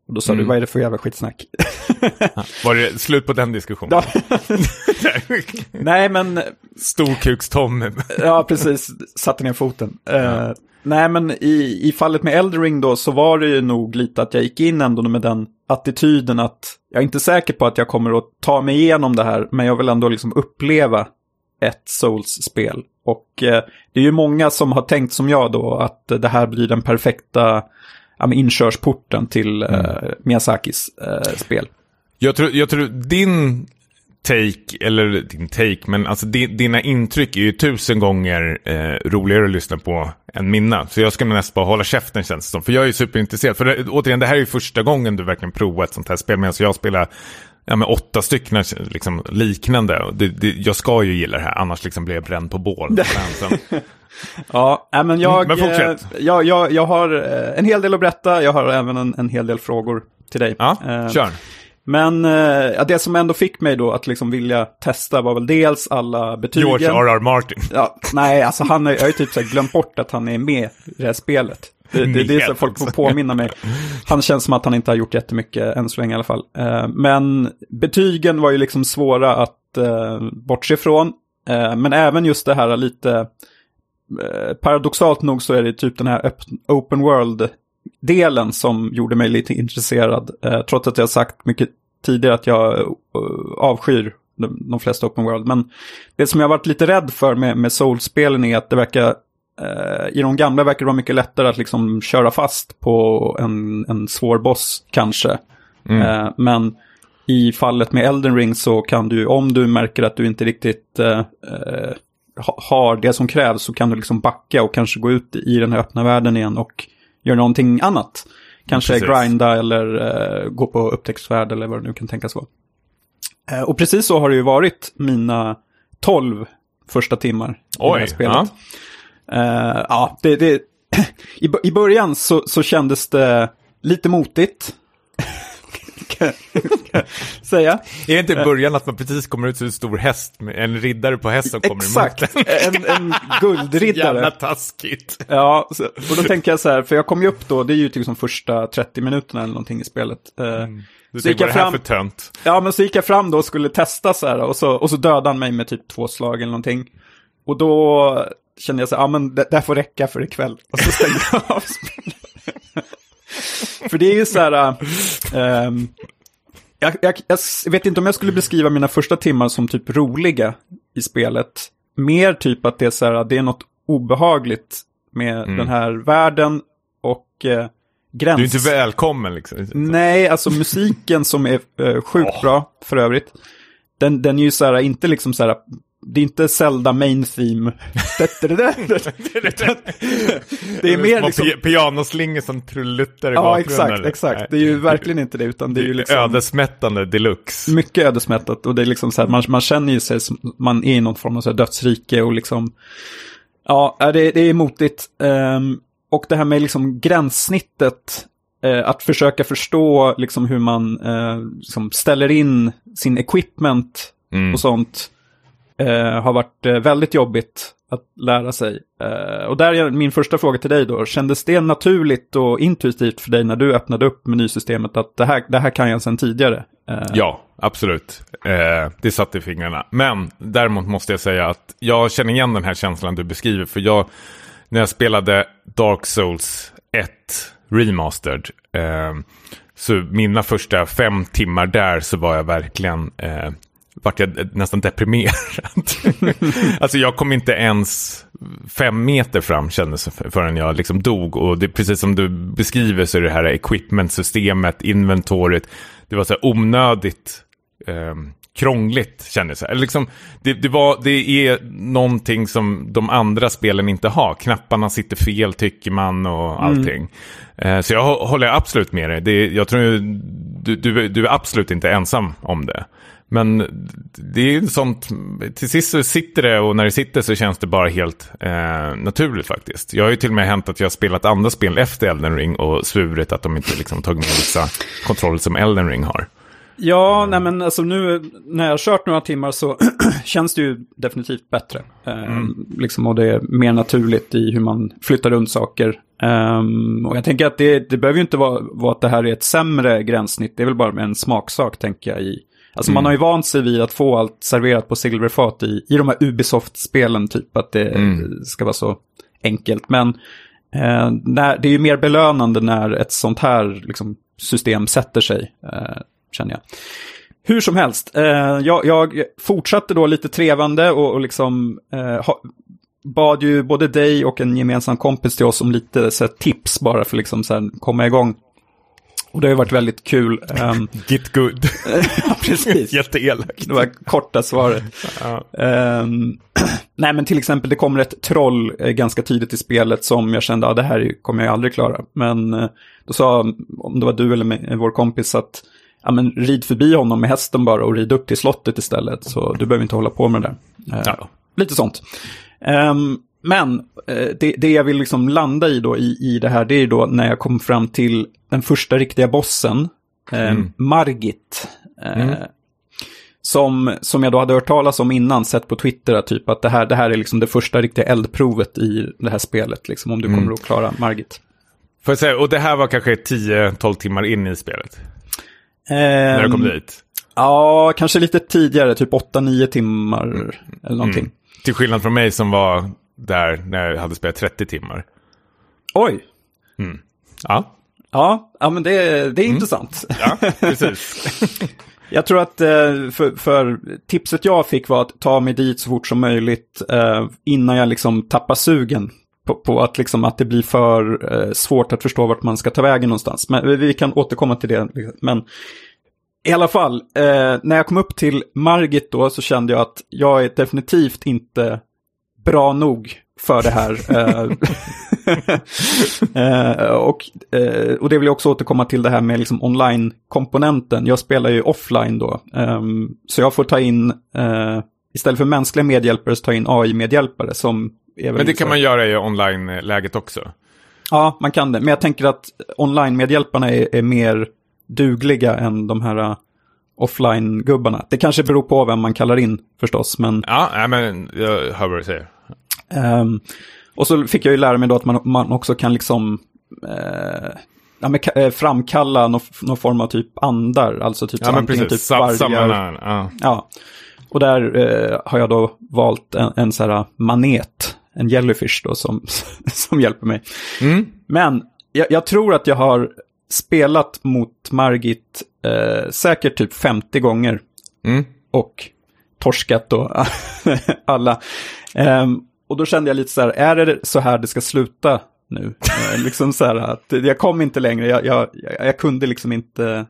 Och då sa mm. du, vad är det för jävla skitsnack? Var det slut på den diskussionen? Nej, men... Storkuks-Tom. ja, precis. Satte ner foten. Ja. Nej, men i, i fallet med Eldering då så var det ju nog lite att jag gick in ändå med den attityden att jag är inte säker på att jag kommer att ta mig igenom det här, men jag vill ändå liksom uppleva ett Souls-spel. Och eh, det är ju många som har tänkt som jag då att det här blir den perfekta ja, inkörsporten till eh, mm. Miyazakis eh, spel. Jag tror, jag tror din take, eller din take, men alltså dina intryck är ju tusen gånger eh, roligare att lyssna på än mina. Så jag ska nästan bara hålla käften känns det som. För jag är ju superintresserad. För det, återigen, det här är ju första gången du verkligen provar ett sånt här spel. Medan jag spelar ja, med åtta stycken liksom, liknande. Det, det, jag ska ju gilla det här, annars liksom blir jag bränd på bål. ja, men jag, men fortsätt. Eh, jag, jag, jag har eh, en hel del att berätta. Jag har även en, en hel del frågor till dig. Ja, eh, kör. Men eh, det som ändå fick mig då att liksom vilja testa var väl dels alla betygen. George R.R. Martin. Ja, nej, alltså han är, jag har ju typ så glömt bort att han är med i det här spelet. Det, det, det är så folk får påminna mig. Han känns som att han inte har gjort jättemycket än så länge i alla fall. Eh, men betygen var ju liksom svåra att eh, bortse ifrån. Eh, men även just det här lite, eh, paradoxalt nog så är det typ den här open world delen som gjorde mig lite intresserad. Eh, trots att jag sagt mycket tidigare att jag uh, avskyr de, de flesta open world. Men det som jag varit lite rädd för med, med Souls-spelen är att det verkar eh, i de gamla verkar det vara mycket lättare att liksom köra fast på en, en svår boss kanske. Mm. Eh, men i fallet med Elden Ring så kan du, om du märker att du inte riktigt eh, eh, ha- har det som krävs så kan du liksom backa och kanske gå ut i den här öppna världen igen och göra någonting annat. Kanske Precis. grinda eller eh, gå på upptäcktsfärd eller vad det nu kan tänkas vara. Eh, och precis så har det ju varit mina 12 första timmar i det här Oj, spelet. ja. Eh, ja, det, det, i, I början så, så kändes det lite motigt. säga. Är det inte början att man precis kommer ut som en stor häst, med en riddare på häst som kommer Exakt, emot en? en, en guldriddare. Jävla taskigt. Ja, så, och då tänker jag så här, för jag kom ju upp då, det är ju liksom första 30 minuterna eller någonting i spelet. Eh, Du Så gick tänker, vad är det här för tönt? Ja, men så gick jag fram då och skulle testa så här och så, och så dödade han mig med typ två slag eller någonting. Och då kände jag så här, ja men det, det får räcka för ikväll. Och så stängde jag av spelet. för det är ju så här, ehm, jag, jag, jag vet inte om jag skulle beskriva mina första timmar som typ roliga i spelet. Mer typ att det är så här, det är något obehagligt med den här världen och eh, gräns... Du är inte välkommen liksom. Nej, alltså musiken som är eh, sjukt bra för övrigt. Den, den är ju så här, inte liksom så här, det är inte Zelda main theme. det är mer liksom... pi- pianoslingor som trulluttar i Ja, bakgrunden. exakt, eller? exakt. Nej. Det är ju verkligen inte det, utan det är ju liksom... Ödesmättande deluxe. Mycket ödesmättat och det är liksom så här, man, man känner ju sig som man är i någon form av så här dödsrike och liksom, ja, det, det är motigt. Ehm, och det här med liksom gränssnittet, eh, att försöka förstå liksom hur man eh, liksom ställer in sin equipment Mm. och sånt, eh, har varit eh, väldigt jobbigt att lära sig. Eh, och där är min första fråga till dig då, kändes det naturligt och intuitivt för dig när du öppnade upp menysystemet att det här, det här kan jag sedan tidigare? Eh, Ja, absolut. Eh, det satt i fingrarna. Men däremot måste jag säga att jag känner igen den här känslan du beskriver. För jag, när jag spelade Dark Souls 1 Remastered, eh, så mina första fem timmar där så var jag verkligen, eh, vart jag nästan deprimerad. alltså jag kom inte ens fem meter fram kändes förrän jag liksom dog. Och det, precis som du beskriver så är det här equipment-systemet, inventoriet, det var så här onödigt eh, krångligt kändes det. Liksom, det, det, var, det är någonting som de andra spelen inte har. Knapparna sitter fel tycker man och allting. Eh, så jag hå- håller absolut med dig. Det, jag tror du, du, du är absolut inte ensam om det. Men det är ju sånt, till sist så sitter det och när det sitter så känns det bara helt eh, naturligt faktiskt. Jag har ju till och med hänt att jag har spelat andra spel efter Elden Ring och svurit att de inte liksom tagit med vissa kontroller som Elden Ring har. Ja, nej men alltså nu när jag har kört några timmar så känns det ju definitivt bättre. Eh, liksom, och det är mer naturligt i hur man flyttar runt saker. Ehm, och jag tänker att det, det behöver ju inte vara, vara att det här är ett sämre gränssnitt. Det är väl bara en smaksak tänker jag. I, alltså man har ju vant sig vid att få allt serverat på silverfat i, i de här Ubisoft-spelen. Typ att det ska vara så enkelt. Men eh, när, det är ju mer belönande när ett sånt här liksom, system sätter sig. Eh, känner jag. Hur som helst, eh, jag, jag fortsatte då lite trevande och, och liksom eh, ha, bad ju både dig och en gemensam kompis till oss om lite så här, tips bara för liksom så här, komma igång. Och det har ju varit väldigt kul. Ehm, Git good. ja, precis. Jätteelakt. Det var korta svaret. Ehm, nej, men till exempel det kommer ett troll eh, ganska tidigt i spelet som jag kände, ja det här kommer jag aldrig klara. Men eh, då sa, om det var du eller med, vår kompis, att ja, men rid förbi honom med hästen bara och rid upp till slottet istället. Så du behöver inte hålla på med det där. Eh, Ja. Lite sånt. Ehm, men eh, det, det jag vill liksom landa i då i, i det här, det är då när jag kom fram till den första riktiga bossen, eh, Margit. Eh, som, som jag då hade hört talas om innan, sett på Twitter, typ att det här, det här är liksom det första riktiga eldprovet i det här spelet, liksom, om du kommer att klara Margit. Får jag säga, och det här var kanske 10-12 timmar in i spelet. När du kom Ehm, dit. Ja, kanske lite tidigare, typ 8-9 timmar eller någonting. Till skillnad från mig som var där när jag hade spelat 30 timmar. Oj, Ja, Ja, ja men det, det är intressant. ja precis. Jag tror att eh, för, för tipset jag fick var att ta mig dit så fort som möjligt eh, innan jag liksom tappar sugen på, på att, liksom, att det blir för eh, svårt att förstå vart man ska ta vägen någonstans. Men vi- kan återkomma till det. Men i alla fall, eh, när jag kom upp till Margit då så kände jag att jag är definitivt inte bra nog för det här. Eh, eh, och, eh, och det vill jag också återkomma till det här med liksom online-komponenten. Jag spelar ju offline då. Ehm, så jag får ta in, istället för mänskliga medhjälpare, så ta in AI-medhjälpare som Men det så- kan man göra i online-läget också. Ja, man kan det. Men jag tänker att online-medhjälparna är, är mer dugliga än de här offline-gubbarna. Det kanske beror på vem man kallar in förstås, men... Ja, men jag hör vad du säger. ehm, och så fick jag ju lära mig då att man, man också kan liksom eh, ja, men, eh, framkalla någon, någon form av typ andar, alltså typ Ja, men precis. typ vargar. Ja. Ja, och där eh, har jag då valt en, en så här manet, en jellyfish då som, som hjälper mig. Mm. Men jag, jag tror att jag har spelat mot Margit eh, säkert typ 50 gånger Mm. och torskat då alla. Ehm, och då kände jag lite så här, är det så här det ska sluta nu? Eh, liksom så här att jag kom inte längre, jag, jag, jag, kunde liksom inte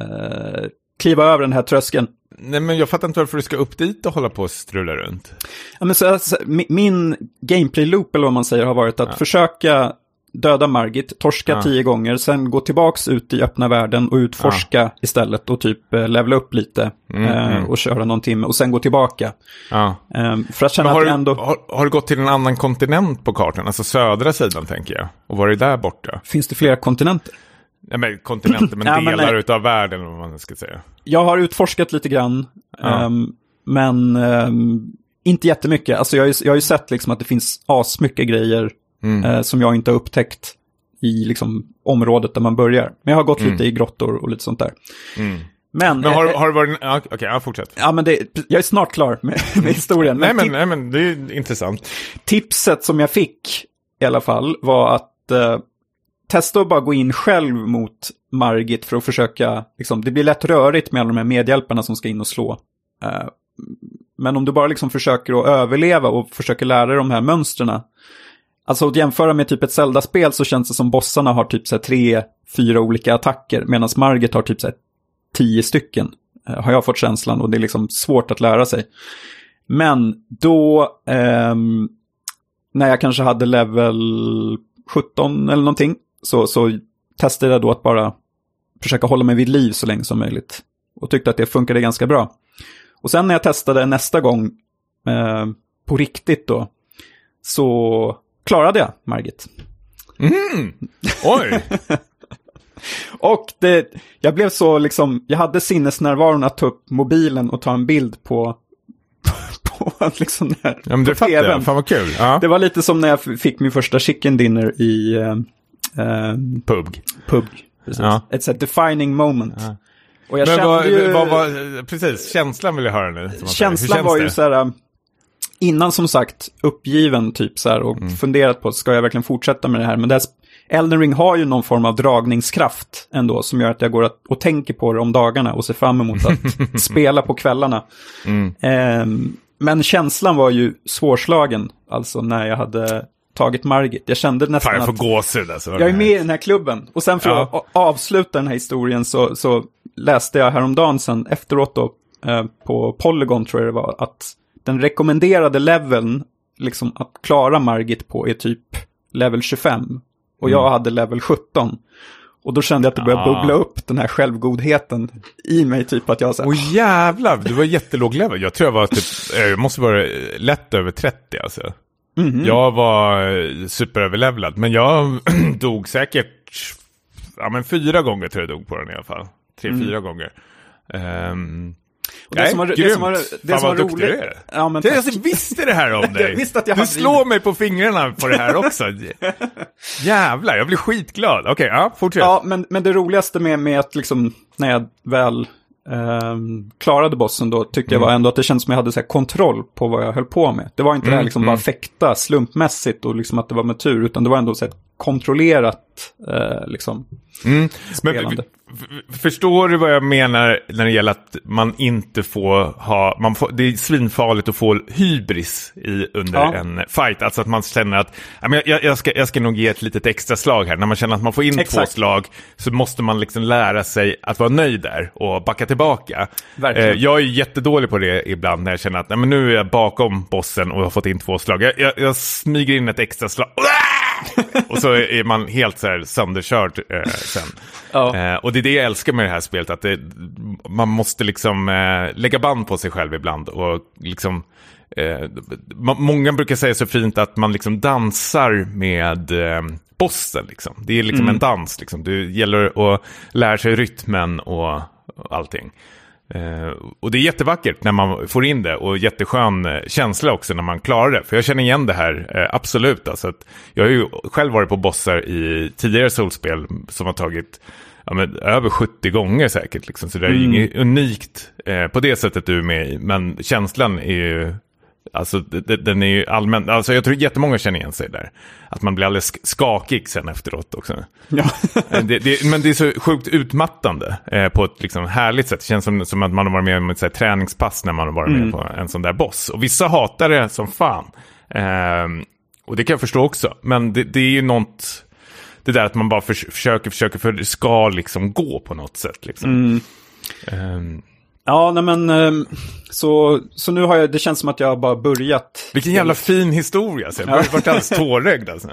eh, kliva över den här tröskeln. Nej, men jag fattar inte varför du ska upp dit och hålla på och strula runt. Ja, men så, så, mi- min gameplay-loop, eller vad man säger, har varit att försöka döda Margit, torska Ja. tio gånger, sen gå tillbaks ut i öppna världen och utforska istället och typ eh, levela upp lite Mm, eh, mm. och köra någon timme och sen gå tillbaka. Ja. Eh, för att känna har, att det ändå har, har du gått till en annan kontinent på kartan? Alltså södra sidan tänker jag. Och var är där borta? finns det flera kontinenter. Nej, men kontinenter, men Ja, men delar nej. utav världen, vad man ska säga. Jag har utforskat lite grann, Ja. ehm, men ehm, inte jättemycket. Alltså jag, har ju- jag har ju sett liksom att det finns asmycket grejer Mm. eh, som jag inte har upptäckt i liksom, området där man börjar. Men jag har gått Mm. lite i grottor och lite sånt där. Mm. Men, Men har, eh, har du varit... Ja, Okej, ja, fortsätt. ja, men det, jag är snart klar med, med historien. Nej, Men men, tip, nej, men det är intressant. tipset som jag fick i alla fall var att eh, testa att bara gå in själv mot Margit för att försöka, liksom, det blir lätt rörigt med alla de här medhjälparna som ska in och slå. Eh, men om du bara liksom försöker att överleva och försöker lära dig de här mönstren. Alltså att jämföra med typ ett Zelda-spel så känns det som bossarna har typ så här tre, fyra olika attacker medan Margit har typ så här tio stycken. Eh, har jag fått känslan och det är liksom svårt att lära sig. Men då, eh, när jag kanske hade level 17 eller någonting, så, så testade jag då att bara försöka hålla mig vid liv så länge som möjligt. Och tyckte att det funkade ganska bra. Och sen när jag testade nästa gång, eh, på riktigt då, så klarade jag Margit. Mm. Oj! Och det, jag blev så liksom, jag hade sinnesnärvaron att ta upp mobilen och ta en bild på, på liksom den här, Ja, men det på fattar jag. tvn. Fan vad kul. Ja. Det var lite som när jag fick min första chicken dinner i eh, eh, Pub. pub. Precis. Ja. Defining moment. Ja. Och jag Men kände vad, ju... vad var... Precis, känslan vill jag höra nu. Känslan var ju det? så här, innan som sagt, uppgiven typ så här och Mm. funderat på, ska jag verkligen fortsätta med det här? Men det här, Elden Ring har ju någon form av dragningskraft ändå, som gör att jag går att, och tänker på det om dagarna och ser fram emot att spela på kvällarna. Mm. Ehm, men känslan var ju svårslagen, alltså när jag hade tagit Margit. Jag kände nästan jag att... gåshud alltså. Jag är med i den här klubben. Och sen för Ja. att avsluta den här historien så, så läste jag häromdagen sen efteråt då eh, på Polygon tror jag det var att den rekommenderade leveln liksom att klara Margit på är typ level 25. Och jag hade level 17. Och då kände jag att det började Mm. Ah. bubbla upp den här självgodheten i mig, typ att jag så här, Åh jävlar, du var jättelåg level. Jag tror jag var typ, eh, jag måste vara lätt över 30 alltså. Mhm. Jag var eh, superöverlevlad, men jag dog säkert, ja men fyra gånger tror jag dog på den i alla fall. Tre, fyra gånger. Um, Och det som var- det som var- det Fan som vad var duktig roligt- du är. Ja, men det, tack. jag visste det här om dig. Jag att jag du slår mig på fingrarna på det här också. Jävlar, jag blir skitglad. Okej, ja, fortsätt. Ja, men, men det roligaste med, med att liksom, när jag väl ehm, klarade bossen då, tyckte jag var ändå att det kändes som jag hade så här, kontroll på vad jag höll på med. Det var inte det här liksom bara fäkta slumpmässigt och liksom att det var med tur, utan det var ändå så här, kontrollerat eh, liksom, Mm. Spelande. förstår du vad jag menar när det gäller att man inte får ha, man får, det är svinfarligt att få hybris i, under Ja. en fight. Alltså att man känner att, jag, jag, ska, jag ska nog ge ett litet extra slag här. När man känner att man får in två Exakt. slag så måste man liksom lära sig att vara nöjd där och backa tillbaka. Verkligen. Eh, jag är jättedålig på det ibland när jag känner att nej, men nu är jag bakom bossen och har fått in två slag. Jag, jag, jag smyger in ett extra slag. och så är man helt så här sönderkörd eh, sen. Ja. Eh, och det är det jag älskar med det här spelet, att det, man måste liksom eh, lägga band på sig själv ibland. Och liksom, eh, många brukar säga så fint att man liksom dansar med eh, bossen. Liksom. Det är liksom en dans, liksom. det gäller att lära sig rytmen och, och allting. Eh, och det är jättevackert när man får in det och jätteskön eh, känsla också när man klarar det. För jag känner igen det här, eh, absolut. Alltså jag har ju själv varit på bossar i tidigare solspel som har tagit ja, men, över 70 gånger säkert. Liksom. Så det är ju inget unikt eh, på det sättet du är med i. Men känslan är ju Alltså den är ju allmän, alltså jag tror jättemånga känner igen sig där. Att man blir alldeles sk- skakig sen efteråt också. Ja. Eh, det, det, men det är så sjukt utmattande eh, på ett liksom härligt sätt. Det känns som, som att man har varit med om ett här, träningspass när man har varit med på en sån där boss. Och vissa hatar det som fan. Ehm, och det kan jag förstå också. Men det, det är ju något, det där att man bara förs- försöker, försöker, för det ska liksom gå på något sätt. Liksom. Ehm, Ja, nej men ehm, så, så nu har jag, det känns som att jag har bara börjat. Vilken jävla fin historia. Så jag har varit alldeles tårögd. Alltså.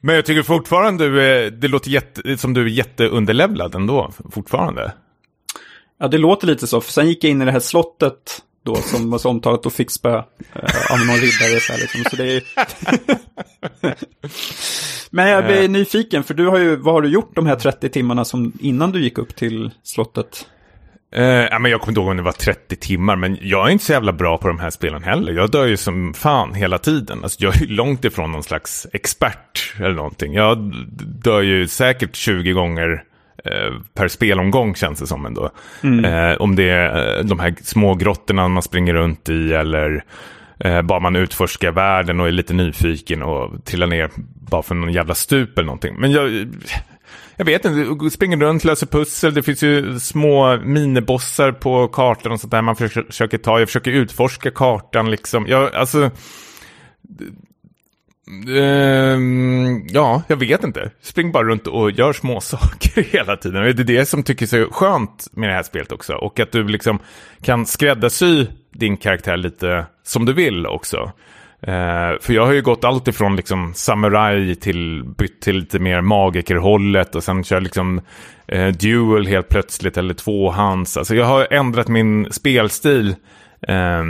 Men jag tycker fortfarande du är, det låter jätte, som du är jätteunderlevlad ändå. Fortfarande. Ja, det låter lite så. För sen gick jag in i det här slottet då som var så omtalat och fick spö eh, av någon riddare. Så, här, liksom. så det är... Men jag blir nyfiken, för du har ju, vad har du gjort de här 30 timmarna som innan du gick upp till slottet? Eh, ja, men jag kommer inte ihåg om det var 30 timmar, men jag är inte så jävla bra på de här spelen heller. Jag dör ju som fan hela tiden. Alltså, jag är långt ifrån någon slags expert eller någonting. Jag dör ju säkert 20 gånger eh, per spelomgång känns det som ändå. Eh, om det är eh, de här små grottorna man springer runt i eller eh, bara man utforskar världen och är lite nyfiken och trillar ner bara för någon jävla stup eller någonting. Men jag... Jag vet inte, springer runt, löser pussel, det finns ju små minibossar på kartan och sånt där man försöker, ta. Jag försöker utforska kartan liksom. Jag, alltså... Ehm, ja, jag vet inte. Spring bara runt och gör små saker hela tiden. Och det är det som tycker så skönt med det här spelet också. Och att du liksom kan skräddarsy din karaktär lite som du vill också. Eh, för jag har ju gått allt ifrån liksom samurai till bytt till lite mer magikerhållet och sen kör liksom eh, dual helt plötsligt eller tvåhands. Alltså jag har ändrat min spelstil eh,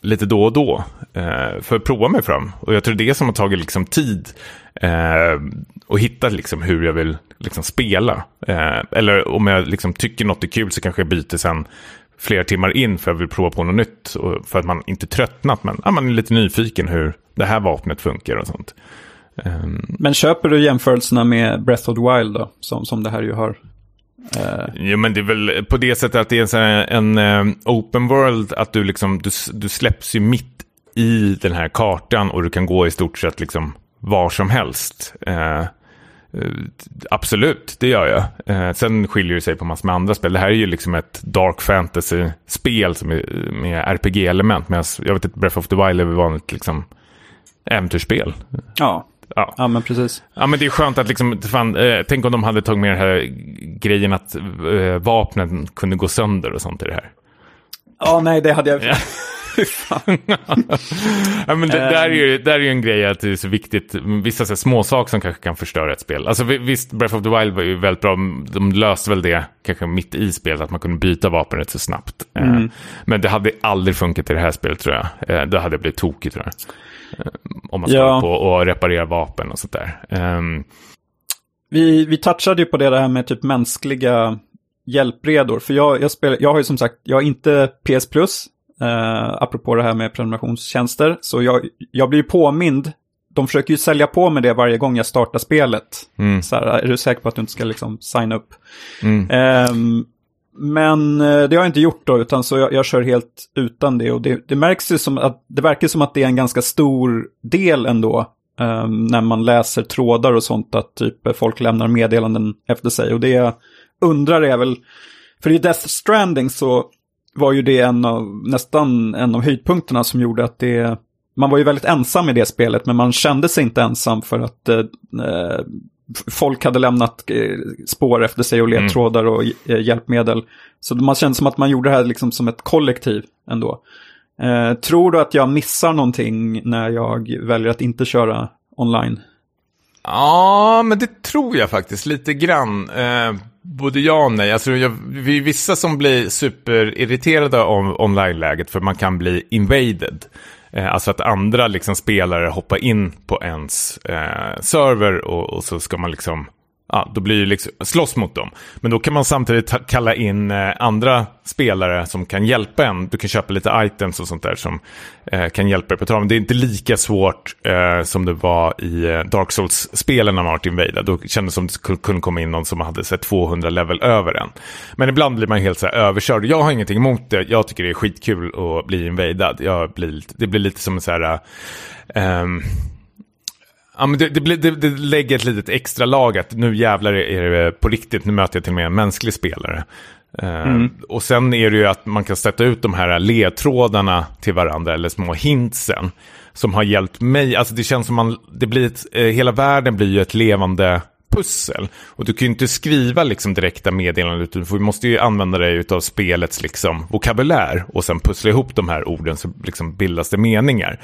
lite då och då eh, för att prova mig fram. Och jag tror det är som har tagit liksom tid eh, och hitta liksom hur jag vill liksom spela. Eh, eller om jag liksom tycker något är kul så kanske jag byter sen flera timmar in för att jag vill prova på något nytt. Och för att man inte tröttnat men ja, man är lite nyfiken hur det här vapnet funkar och sånt. Ehm, Men köper du jämförelserna med Breath of the Wild då? Som, som det här ju har. Eh, Jo, men det är väl på det sättet att det är en, en eh, open world, att du, liksom, du, du släpps ju mitt i den här kartan och du kan gå i stort sett liksom var som helst. Eh, absolut, det gör jag. Eh, sen skiljer det sig på massor med andra spel. Det här är ju liksom ett dark fantasy-spel som är, med RPG-element. Medan jag vet att Breath of the Wild är vanligt liksom äventyrsspel. ja. Ja. ja, men precis. Ja men det är skönt att liksom, fan, eh, tänk om de hade tagit med den här grejen att eh, vapnen kunde gå sönder och sånt i det här. Ja, nej, det hade jag... Ja. Men det, där är ju där är ju en grej att det är så viktigt, vissa så här, små saker som kanske kan förstöra ett spel. Alltså vi- visst, Breath of the Wild var ju väldigt bra, de löste väl det kanske mitt i spelet, att man kunde byta vapen rätt så snabbt. Eh, Men det hade aldrig funkat i det här spelet tror jag. Eh, Då hade jag blivit tokig tror jag. Eh, Om man ska Ja. på och reparera vapen och sånt där. Ehm, Vi, vi touchade ju på det där med typ mänskliga hjälpredor. För jag, jag, spelar, jag har ju som sagt, jag har inte PS Plus, eh, apropå det här med prenumerationstjänster. Så jag, jag blir ju påmind, de försöker ju sälja på med det varje gång jag startar spelet. Mm. Så här, är du säker på att du inte ska liksom signa upp? Mm. Ehm, men eh, det har jag inte gjort då, utan så jag, jag kör helt utan det. Och det, det märks ju som att, det verkar som att det är en ganska stor del ändå Um, när man läser trådar och sånt att typ folk lämnar meddelanden efter sig. Och det jag undrar är väl, för i Death Stranding så var ju det en av, nästan en av höjdpunkterna som gjorde att det, man var ju väldigt ensam i det spelet men man kände sig inte ensam för att eh, folk hade lämnat eh, spår efter sig och ledtrådar och eh, hjälpmedel. Så man kände som att man gjorde det här liksom som ett kollektiv ändå. Eh, tror du att jag missar någonting när jag väljer att inte köra online? Ja, men det tror jag faktiskt lite grann. Eh, både ja och nej. Alltså, jag, vi är vissa som blir superirriterade av online-läget för man kan bli invaded. Eh, alltså att andra liksom, spelare hoppar in på ens eh, server och, och, så ska man liksom ja, då blir det liksom slåss mot dem. Men då kan man samtidigt kalla in eh, andra spelare som kan hjälpa en. Du kan köpa lite items och sånt där som eh, kan hjälpa dig på traven. Det är inte lika svårt eh, som det var i eh, Dark Souls-spelen när man varit invaded. Då kändes det som att det kunde komma in någon som hade så 200 level över en. Men ibland blir man helt så här överkörd. Jag har ingenting emot det. Jag tycker det är skitkul att bli invadad. Jag blir, det blir lite som en så här... Um, Ja, men det, det, det, det, lägger ett litet extra lag att nu jävlar är det på riktigt, nu möter jag till och med en mänsklig spelare. Eh, mm. Uh, och sen är det ju att man kan sätta ut de här ledtrådarna till varandra, eller små hintsen, som har hjälpt mig. Alltså det känns som man, det blir ett, uh, hela världen blir ju ett levande pussel. Och du kan ju inte skriva liksom direkta meddelanden, utan du måste ju använda dig av spelets liksom vokabulär och sen pussla ihop de här orden så liksom bildas det meningar.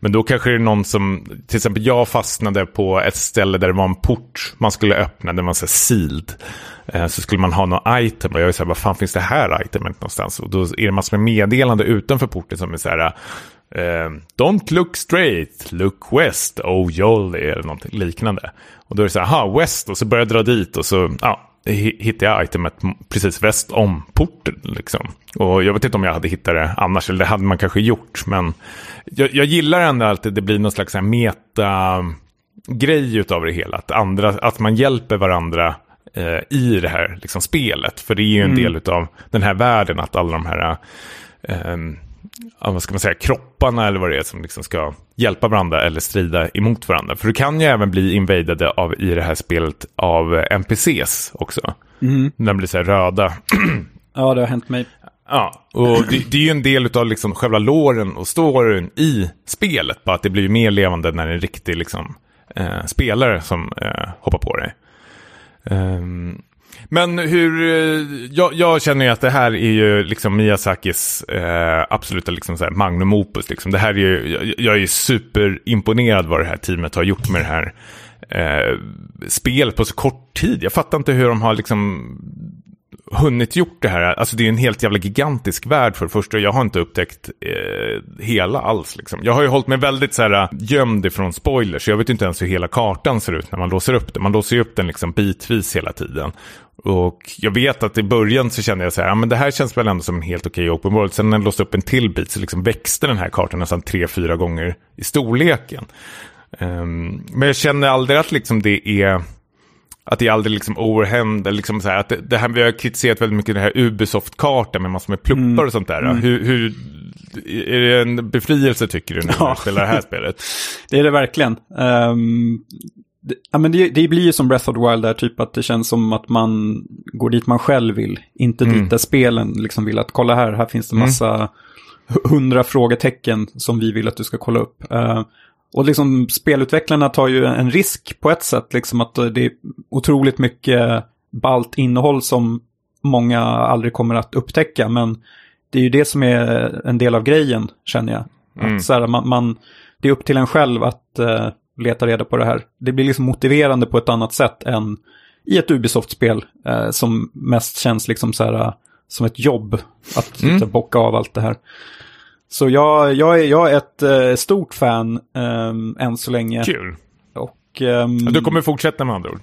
Men då kanske det är någon som, till exempel jag fastnade på ett ställe där det var en port man skulle öppna, den var så sealed. Eh, så skulle man ha något item och jag är så här, vad fan finns det här itemet någonstans? Och då är det massor med meddelande utanför porten som är så här, Uh, don't look straight, look west, oh jolly, eller något liknande. Och då är det så här, aha, west, och så börjar jag dra dit och så ja, hittar jag itemet precis väst om porten. Liksom. Och jag vet inte om jag hade hittat det annars, eller det hade man kanske gjort. Men jag, jag gillar ändå att det blir någon slags meta-grej utav det hela. Att, andra, att man hjälper varandra eh, i det här liksom, spelet. För det är ju en mm. del av den här världen, att alla de här... Eh, vad ska man säga, kropparna eller vad det är som liksom ska hjälpa varandra eller strida emot varandra. För du kan ju även bli invaded av, i det här spelet av NPCs också. Mm. Den blir så här röda. ja, det har hänt mig. Ja, och det, det är ju en del av liksom själva låren och storyn i spelet. Bara att det blir mer levande när en riktig liksom, eh, spelare som eh, hoppar på dig. Um, men hur, eh, jag, jag, känner ju att det här är ju liksom Miyazakis eh, absoluta liksom så här magnum opus. Liksom. Det här är ju, jag, jag är superimponerad vad det här teamet har gjort med det här eh, spelet på så kort tid. Jag fattar inte hur de har liksom hunnit gjort det här. Alltså det är en helt jävla gigantisk värld för det första. Jag har inte upptäckt eh, hela alls. Liksom. Jag har ju hållit mig väldigt så här, eh, gömd ifrån spoilers. Jag vet inte ens hur hela kartan ser ut när man låser upp den. Man låser ju upp den liksom bitvis hela tiden. Och jag vet att i början så kände jag så här, ja, men det här känns väl ändå som en helt okej okay open world. Sen när jag låste upp en till bit så liksom växte den här kartan nästan tre, fyra gånger i storleken. Um, men jag känner aldrig att liksom det är att det är aldrig liksom overhämnd. Liksom så här, att det, det, här, vi har kritiserat väldigt mycket den här Ubisoft-kartan med massor med pluppar mm. och sånt där. Mm. Hur, hur, är det en befrielse tycker du när ja. du spelar det här spelet? det är det verkligen. Um, det, ja, men det, det, blir ju som Breath of the Wild där, typ att det känns som att man går dit man själv vill. Inte mm. dit där spelen liksom vill att kolla här, här finns det mm. massa hundra frågetecken som vi vill att du ska kolla upp. Uh, och liksom spelutvecklarna tar ju en risk på ett sätt, liksom att det är otroligt mycket balt innehåll som många aldrig kommer att upptäcka. Men det är ju det som är en del av grejen, känner jag. Mm. Att så här, man, man, det är upp till en själv att uh, leta reda på det här. Det blir liksom motiverande på ett annat sätt än i ett Ubisoft-spel uh, som mest känns liksom så här, uh, som ett jobb att mm. bocka av allt det här. Så jag, jag, är, jag är ett eh, stort fan um, än så länge. Kul. Och, um, du kommer fortsätta med andra ord?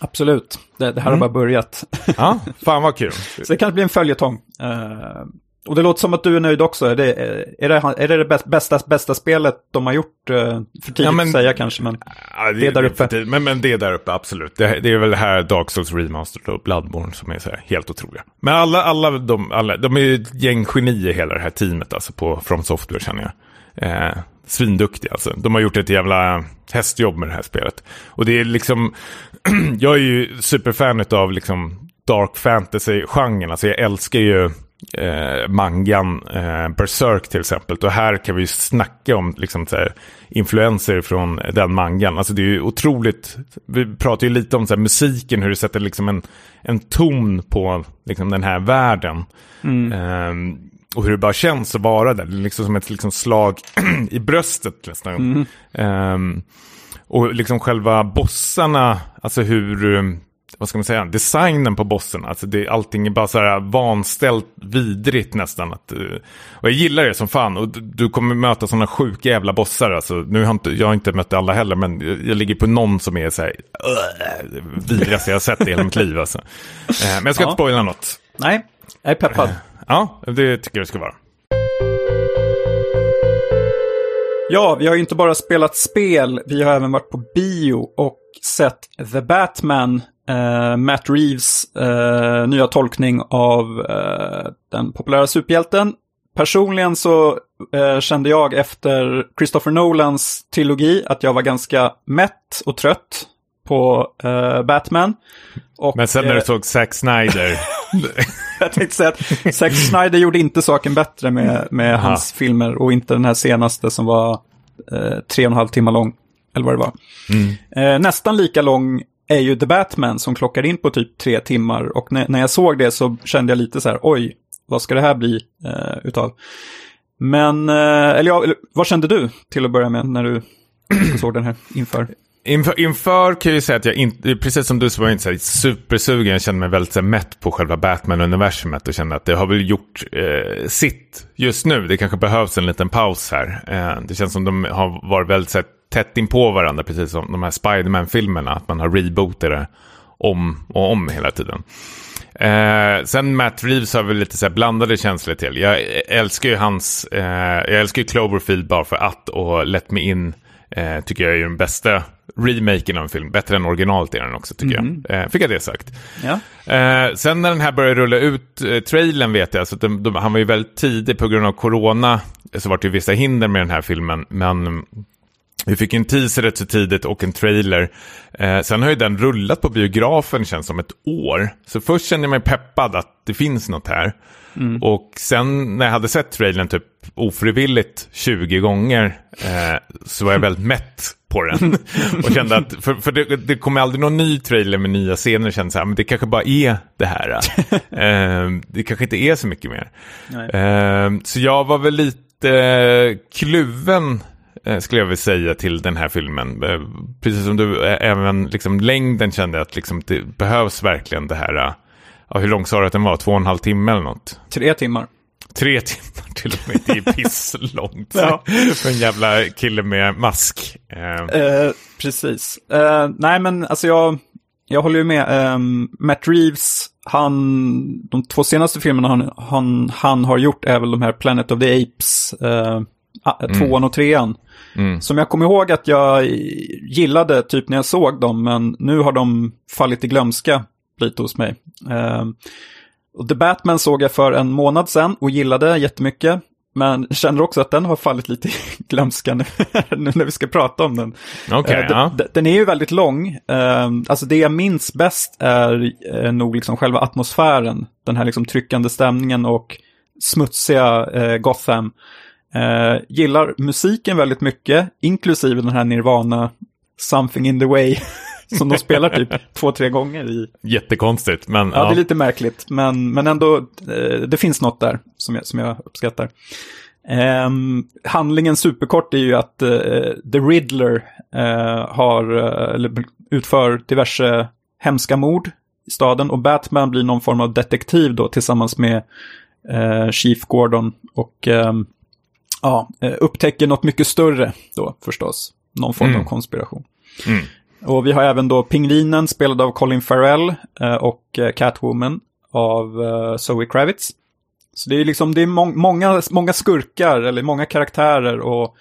Absolut. Det, det här mm. har bara börjat. ja, fan vad kul. så det kanske blir en följetong. Uh, Och det låter som att du är nöjd också. Är det är det, är det, det bästa, bästa spelet de har gjort? Eh, för tidigt ja, men, att säga kanske, men ja, det, det, är där uppe. Men, men det är där uppe, absolut. Det, det är väl här Dark Souls Remastered och Bloodborne som är så här helt otroliga. Men alla, alla, de, alla, de är ju ett gäng genier hela det här teamet alltså på From Software känner jag. Eh, svinduktiga alltså. De har gjort ett jävla hästjobb med det här spelet. Och det är liksom, jag är ju superfan av liksom dark fantasy-genren. Alltså jag älskar ju eh, mangan eh, Berserk till exempel. Och här kan vi snacka om liksom, så här, influenser från den mangan. Alltså det är ju otroligt, vi pratar ju lite om så här, musiken, hur det sätter liksom en, en ton på liksom, den här världen. Mm. Eh, och hur det bara känns att vara där, liksom som ett liksom, slag i bröstet nästan. Mm. Um, och liksom själva bossarna, alltså hur, vad ska man säga, designen på bossen, alltså det, allting är bara så här vanställt vidrigt nästan. Att, eh, och jag gillar det som fan och du, kommer möta sådana sjuka jävla bossar. Alltså, nu har inte, jag har inte mött alla heller, men jag, ligger på någon som är så här, uh, vidrigaste jag har sett i hela mitt liv. Alltså. Uh, men jag ska ja. inte spoila något. Nej, jag är peppad. Uh, ja, det tycker jag det ska vara. Ja, vi har ju inte bara spelat spel, vi har även varit på bio och sett The Batman, eh, Matt Reeves eh, nya tolkning av eh, den populära superhjälten. Personligen så kände jag efter Christopher Nolans trilogi att jag var ganska mätt och trött på Batman. Och, Men sen när du såg Zack Snyder. jag tänkte säga att Zack Snyder gjorde inte saken bättre med, med hans filmer och inte den här senaste som var tre och en halv timme lång. Eller vad det var. Mm. Nästan lika lång är ju The Batman som klockar in på typ tre timmar. Och när, när jag såg det så kände jag lite så här, oj, vad ska det här bli eh, utav? Men, eh, eller ja, vad kände du till att börja med när du såg den här inför? Inför, inför kan jag ju säga att jag inte, precis som du så var jag inte så supersugen. Jag kände mig väldigt så mätt på själva Batman-universumet och kände att det har väl gjort eh, sitt just nu. Det kanske behövs en liten paus här. Eh, det känns som de har varit väldigt så här, tätt in på varandra, precis som de här Spiderman-filmerna. Att man har rebootat det om och om hela tiden. Eh, sen Matt Reeves har väl lite så blandade känslor till. Jag älskar ju hans, eh, jag älskar ju Cloverfield bara för att och Let Me In eh, tycker jag är den bästa remaken av en film. Bättre än originalet är den också tycker mm. jag. Eh, fick jag det sagt. Ja. Eh, sen när den här började rulla ut, eh, trailern vet jag, så de, de, han var ju väldigt tidig på grund av corona. Så var det ju vissa hinder med den här filmen. Men vi fick en teaser rätt så tidigt och en trailer. Eh, sen har ju den rullat på biografen känns som ett år. Så först kände jag mig peppad att det finns något här. Mm. Och sen när jag hade sett trailern typ ofrivilligt 20 gånger eh, så var jag väldigt mätt på den. och kände att, för, för det, det kommer aldrig någon ny trailer med nya scener och kände så här, men det kanske bara är det här. eh, det kanske inte är så mycket mer. Eh, så jag var väl lite kluven skulle jag vilja säga till den här filmen. Eh, precis som du, även liksom längden kände jag att liksom det behövs verkligen det här. Ja, hur lång sa du att den var? Två och en halv timme eller något? Tre timmar. Tre timmar till och med, det är pisslångt. ja. För en jävla kille med mask. Uh, precis. Uh, nej men alltså jag, jag håller ju med. Um, Matt Reeves, han, de två senaste filmerna han, han, han har gjort är väl de här Planet of the Apes, tvåan och trean. Mm. Som jag kommer ihåg att jag gillade typ när jag såg dem, men nu har de fallit i glömska lite hos mig. Och The Batman såg jag för en månad sedan och gillade jättemycket. Men känner också att den har fallit lite i glömska nu, nu när vi ska prata om den. Okay, uh, ja. Den är ju väldigt lång. Uh, alltså det jag minns bäst är uh, nog liksom själva atmosfären. Den här liksom tryckande stämningen och smutsiga uh, Gotham. gillar musiken väldigt mycket, inklusive den här Nirvana Something in the way som de spelar typ två, tre gånger i. Jättekonstigt, men... Ja, ja. det är lite märkligt, men, men ändå, eh, det finns något där som jag, som jag uppskattar. Eh, handlingen superkort är ju att eh, The Riddler eh, har, eh, eller utför diverse hemska mord i staden och Batman blir någon form av detektiv då tillsammans med eh, Chief Gordon och ehm, ja, upptäcker något mycket större då förstås. Någon form mm. av konspiration. Mm. Och vi har även då Pingvinen spelad av Colin Farrell eh, och eh, Catwoman av eh, Zoe Kravitz. Så det är liksom, det är må många, många skurkar eller många karaktärer och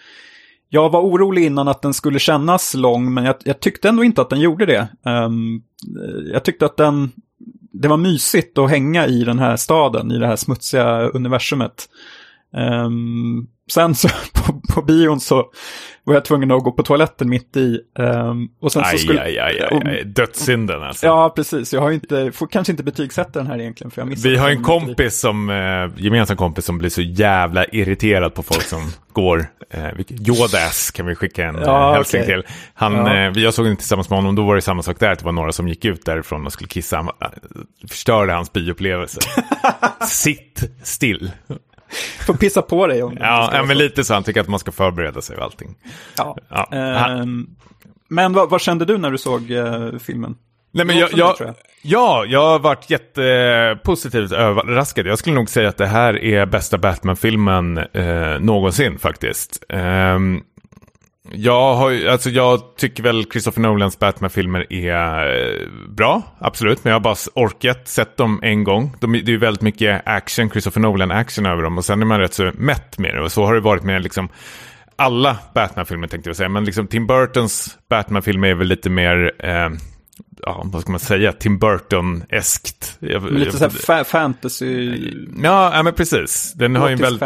jag var orolig innan att den skulle kännas lång, men jag, jag tyckte ändå inte att den gjorde det. Um, jag tyckte att den, det var mysigt att hänga i den här staden, i det här smutsiga universumet. Um, sen så på, på bion så var jag tvungen att gå på toaletten mitt i. Um, och sen aj, så skulle, aj, aj, aj, aj. dödssynden alltså. Ja, precis. Jag har inte, får kanske inte betygsätta den här egentligen. För jag Vi har en kompis som, eh, gemensam kompis som blir så jävla irriterad på folk som går. Eh, Yodas kan vi skicka en ja, eh, hälsning okay. till. Han, ja. eh, jag såg den tillsammans med honom, då var det samma sak där. Det var några som gick ut därifrån och skulle kissa. Han, eh, förstörde hans bioupplevelse. Sitt still. Får pissa på dig om Ja, ja men lite så. Han tycker att man ska förbereda sig och allting. Ja. ja. Um, men vad, vad, kände du när du såg uh, filmen? Nej, men jag, jag, jag. Ja, jag har varit jättepositivt överraskad. Jag skulle nog säga att det här är bästa Batman-filmen eh, någonsin faktiskt. Um, jag, har, alltså jag tycker väl Christopher Nolans Batman-filmer är eh, bra, absolut. Men jag har bara orkat sett dem en gång. De, det är väldigt mycket action, Christopher Nolan-action över dem. Och sen är man rätt så mätt med det. Och så har det varit med liksom alla Batman-filmer tänkte jag säga. Men liksom Tim Burtons Batman-filmer är väl lite mer... Eh, ja, vad ska man säga, Tim Burton-eskt. Lite så fa fantasy. Ja, ja, men precis. Den har ju en väldigt,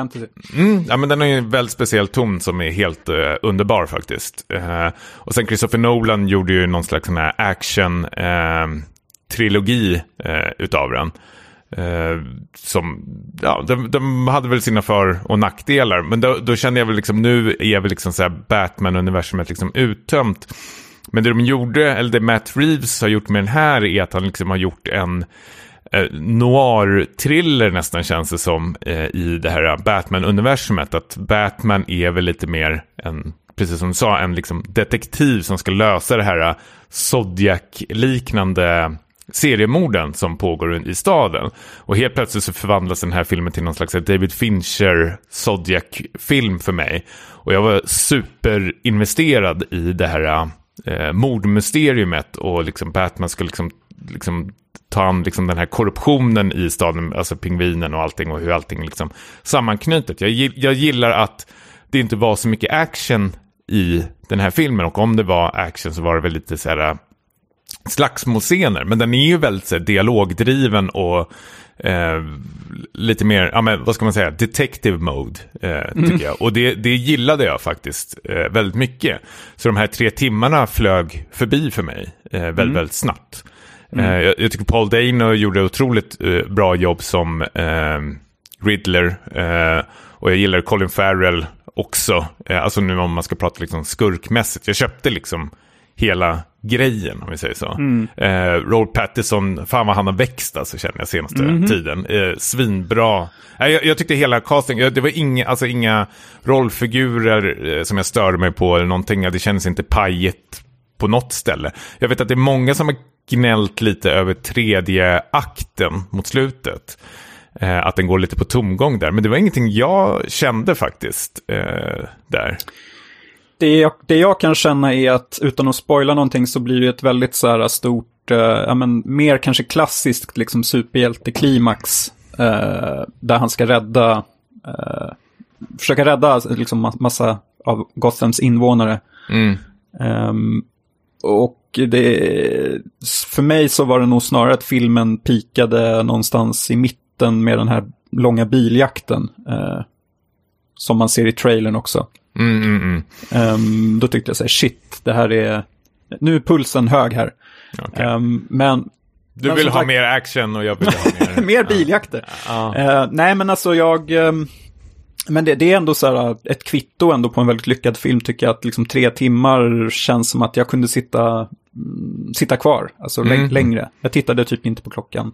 mm, ja, men den har ju en väldigt speciell ton som är helt uh, underbar faktiskt. Uh, och sen Christopher Nolan gjorde ju någon slags sån här action-trilogi uh, utav den. som, ja, de, de, hade väl sina för och nackdelar. Men då, då kände jag väl liksom, nu är väl liksom så här Batman-universumet liksom uttömt. Men det de gjorde, eller det Matt Reeves har gjort med den här är att han liksom har gjort en eh, noir-thriller nästan känns det som eh, i det här Batman-universumet. Att Batman är väl lite mer en, precis som du sa, en liksom detektiv som ska lösa det här eh, Zodiac-liknande seriemorden som pågår i staden. Och helt plötsligt så förvandlas den här filmen till någon slags David Fincher Zodiac-film för mig. Och jag var superinvesterad i det här eh, eh, mordmysteriumet och liksom Batman ska liksom, liksom ta an liksom den här korruptionen i staden, alltså pingvinen och allting och hur allting liksom sammanknutet. Jag, jag gillar att det inte var så mycket action i den här filmen och om det var action så var det väl lite så här eh, slagsmålscener. Men den är ju väldigt så här, dialogdriven och eh, lite mer, ja, men, vad ska man säga, detective mode, eh, mm. tycker jag. Och det, det gillade jag faktiskt eh, väldigt mycket. Så de här tre timmarna flög förbi för mig eh, väldigt, mm. väldigt snabbt. Mm. Eh, jag, jag, tycker Paul Dano gjorde otroligt eh, bra jobb som Riddler. och jag gillar Colin Farrell också. alltså nu om man ska prata liksom skurkmässigt. Jag köpte liksom hela grejen om vi säger så. Mm. Eh, Robert Pattinson, fan vad han har växt alltså känner jag senaste mm tiden. Eh, svinbra. Eh, jag, jag, tyckte hela casting, det var inga, alltså inga rollfigurer eh, som jag störde mig på eller någonting. Det kändes inte pajigt på något ställe. Jag vet att det är många som har gnällt lite över tredje akten mot slutet. Eh, att den går lite på tomgång där. Men det var ingenting jag kände faktiskt eh, där det jag, det jag kan känna är att utan att spoila någonting så blir det ett väldigt så här stort, eh, ja men mer kanske klassiskt liksom superhjälteklimax. Eh, där han ska rädda, eh, försöka rädda liksom massa av Gothams invånare. Mm. Um, och det, för mig så var det nog snarare att filmen pikade någonstans i mitten med den här långa biljakten. Eh, som man ser i trailern också. Mm, mm, mm. Um, då tyckte jag så här, shit, det här är, nu är pulsen hög här. Okay. Um, men du men vill ha sagt, mer action och jag vill ha mer... mer biljakter. Ja. Uh, nej, men alltså jag... Um, men det, det, är ändå så här ett kvitto ändå på en väldigt lyckad film tycker jag. Att liksom tre timmar känns som att jag kunde sitta, mm, sitta kvar. Alltså mm. längre. Jag tittade typ inte på klockan.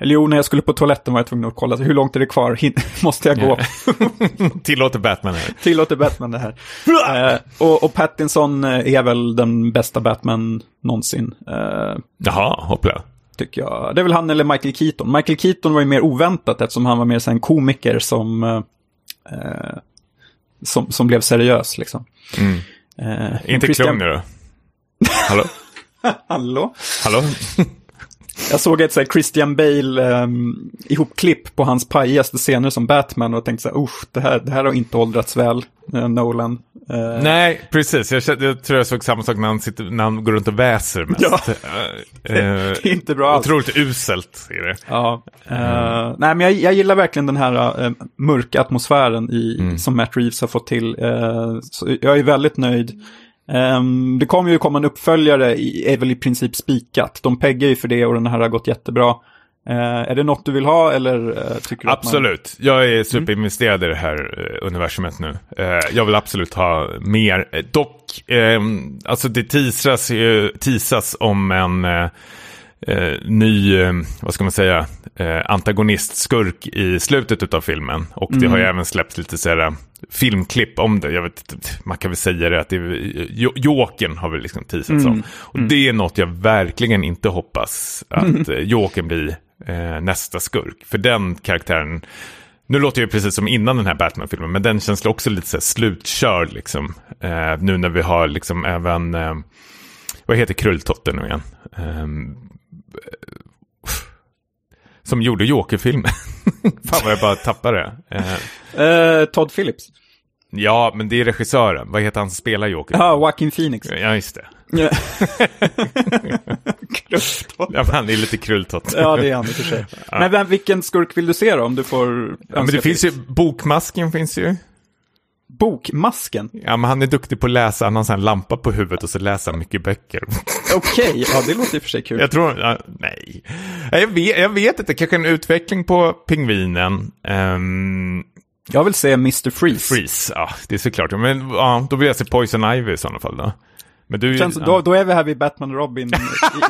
Eller jo, när jag skulle på toaletten var jag tvungen att kolla hur långt är det kvar, måste jag gå? Tillåter Batman det här. Tillåter Batman det här. uh, och, och, Pattinson eh, är väl den bästa Batman någonsin. Uh, Jaha, hoppla. Tycker jag. Det är väl han eller Michael Keaton. Michael Keaton var ju mer oväntat eftersom han var mer en komiker som, uh, som, som blev seriös liksom. Mm. Inte Christian... klung nu då? Hallå? Hallå? Hallå? Jag såg ett så här, Christian Bale um, ihopklipp på hans pajigaste scener som Batman och tänkte så här, usch, det här, det här har inte åldrats väl, uh, Nolan. Uh, Nej, precis. Jag, jag tror jag såg samma sak när han, sitter, när han går runt och väser mest. Ja. Uh, det är inte bra alls. Otroligt uselt är det. Ja. Mm. Nej, men jag, jag, gillar verkligen den här mörka atmosfären i, mm. som Matt Reeves har fått till. jag är väldigt nöjd. Um, det kommer ju komma en uppföljare, är väl i princip spikat. De peggar ju för det och den här har gått jättebra. Uh, är det något du vill ha eller uh, tycker du Absolut, man... jag är superinvesterad mm. i det här uh, universumet nu. jag vill absolut ha mer. Dock, ehm, alltså det teasas, teasas om en eh, ny, eh, vad ska man säga, eh, antagonist-skurk i slutet av filmen. Och det har ju mm. även släppts lite sådär filmklipp om det. Jag vet, man kan väl säga det att det är, Jokern har väl liksom teasats mm. om. Och mm. det är något jag verkligen inte hoppas att mm. Jokern blir eh, nästa skurk. För den karaktären, nu låter det precis som innan den här Batman-filmen, men den känns också lite så här slutkörd liksom. Eh, nu när vi har liksom även, eh, vad heter Krulltotten nu igen? Um, som gjorde Joker-filmen. Fan vad jag bara tappade det. Uh, Todd Phillips. Ja, men det är regissören. Vad heter han som spelar Joker? Ja, Joaquin Phoenix. Ja, just det. ja, han är lite krulltott. ja, det är han i och för sig. Ja. Men vilken skurk vill du se då, om du får Ja, men det finns ju, Bokmasken finns ju. Bokmasken? Ja, men han är duktig på att läsa, han har en lampa på huvudet och så läser han mycket böcker. Okej, okay, ja det låter i och för sig kul. Jag tror, ja, nej. Jag vet, jag vet inte, kanske en utveckling på pingvinen. Um, jag vill se Mr. Freeze. Freeze, ja det är såklart. Men ja, då vill jag se Poison Ivy i sådana fall då. Men du, Känns, ja. då, då är vi här vid Batman och Robin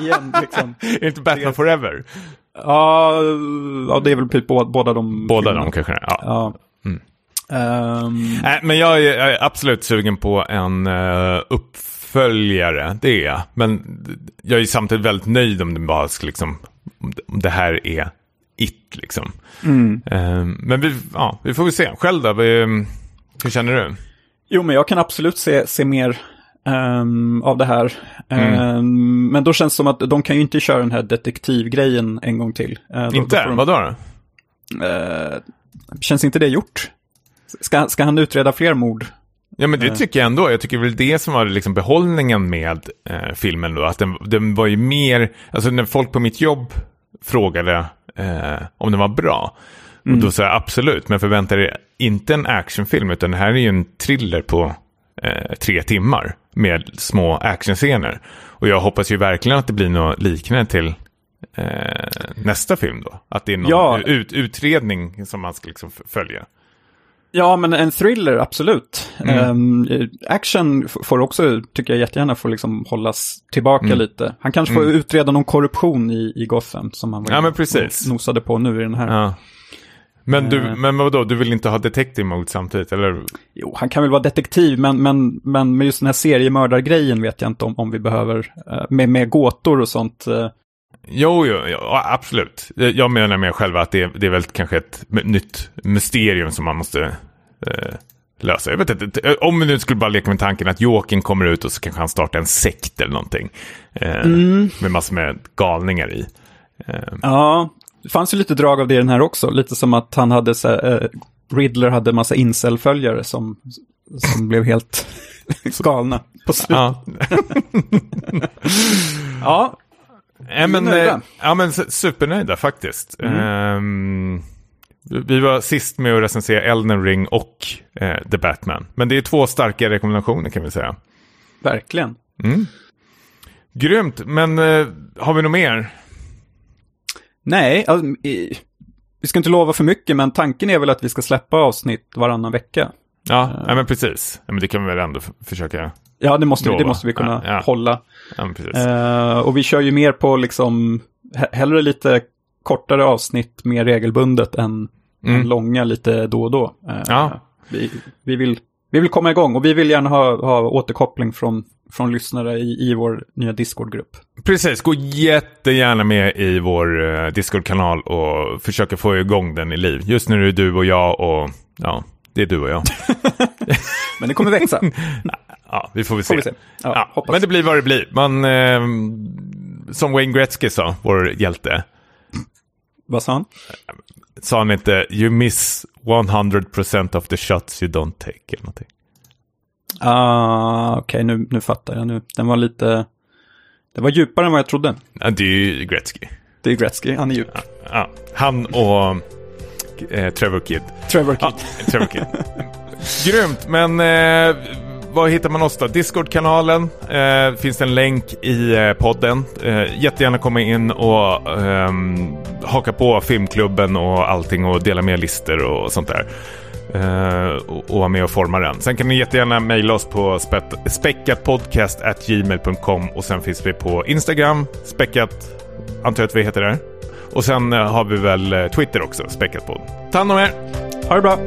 igen. Liksom. är inte Batman Forever? Ja, ja, det är väl typ båda de. Båda filmerna. de kanske, ja. ja. Mm. Um... Äh, men jag är, jag är, absolut sugen på en uh, uppföljare, det är jag. Men jag är samtidigt väldigt nöjd om det bara liksom, om det här är it liksom. Mm. Um, men vi, ja, vi får väl se. Själv då, vi, hur känner du? Jo, men jag kan absolut se, se mer um, av det här. Mm. Um, men då känns det som att de kan ju inte köra den här detektivgrejen en gång till. Uh, inte? Då, de, Vadå då? Uh, känns inte det gjort? Ska, ska han utreda fler mord? Ja, men det eh. tycker jag ändå. Jag tycker väl det som var liksom behållningen med eh, filmen då. Att den, den var ju mer, alltså när folk på mitt jobb frågade eh, om den var bra. Mm. Och då sa jag absolut, men förvänta dig inte en actionfilm, utan det här är ju en thriller på eh, tre timmar med små actionscener. Och jag hoppas ju verkligen att det blir något liknande till eh, nästa film då. Att det är någon ja. ut, utredning som man ska liksom följa. Ja, men en thriller, absolut. Mm. Um, action får också, tycker jag jättegärna, får liksom hållas tillbaka mm. lite. Han kanske får mm. utreda någon korruption i, i Gotham som han ja, men precis. nosade på nu i den här. Ja. Men, du, uh, men vadå, du vill inte ha detective mode samtidigt, eller? Jo, han kan väl vara detektiv, men, men, men med just den här seriemördargrejen vet jag inte om, om vi behöver, uh, med, med gåtor och sånt. Jo, jo, jo, absolut. Jag menar med själv att det är, det är väl kanske ett nytt mysterium som man måste eh, lösa. Jag vet inte, om vi nu skulle bara leka med tanken att Jokern kommer ut och så kanske han startar en sekt eller någonting. Eh, mm. Med massor med galningar i. Eh. Ja, det fanns ju lite drag av det i den här också. Lite som att han hade så här, eh, Riddler hade massa incel-följare som, som blev helt galna på slutet. Ja. ja, Ja, men, nöjda. Eh, ja, men supernöjda faktiskt. Mm. Um, vi var sist med att recensera Elden Ring och eh, The Batman. Men det är två starka rekommendationer kan vi säga. Verkligen. Mm. Grymt, men eh, har vi något mer? Nej, alltså, vi ska inte lova för mycket, men tanken är väl att vi ska släppa avsnitt varannan vecka. Ja, uh, ja men precis. Ja, men det kan vi väl ändå försöka Ja, det måste, vi, det måste vi kunna ja, ja. hålla. Ja, uh, och vi kör ju mer på liksom, hellre lite kortare avsnitt mer regelbundet än, mm. än långa lite då och då. Uh, vi, vi, vill, vi vill komma igång och vi vill gärna ha, ha återkoppling från, från lyssnare i, i vår nya Discord-grupp. Precis, gå jättegärna med i vår uh, Discord-kanal och försöka få igång den i liv. Just nu är det du och jag och ja, det är du och jag. Men det kommer växa. Ja, vi får väl se. Får vi se. Ja, ja, men det blir vad det blir. Man, eh, som Wayne Gretzky sa, vår hjälte. Vad sa han? Sa han inte you miss 100% of the shots you don't take eller någonting? Ah, Okej, nu, nu fattar jag. Nu. Den var lite... Det var djupare än vad jag trodde. Ja, det är ju Gretzky. Det är Gretzky, han är djup. Ja, han och eh, Trevor Kidd. Trevor Kidd. Ja, Trevor Kidd. Grymt, men eh, var hittar man oss då? Discord-kanalen. Eh, finns det en länk i eh, podden. Eh, jättegärna komma in och ehm, haka på filmklubben och allting och dela med listor och sånt där. Eh, och, och vara med och forma den. Sen kan ni jättegärna mejla oss på speckatpodcast.gmail.com och sen finns vi på Instagram, späckat, antar jag att vi heter där. Och sen eh, har vi väl eh, Twitter också, späckatpodd. Ta hand om er! Ha det bra!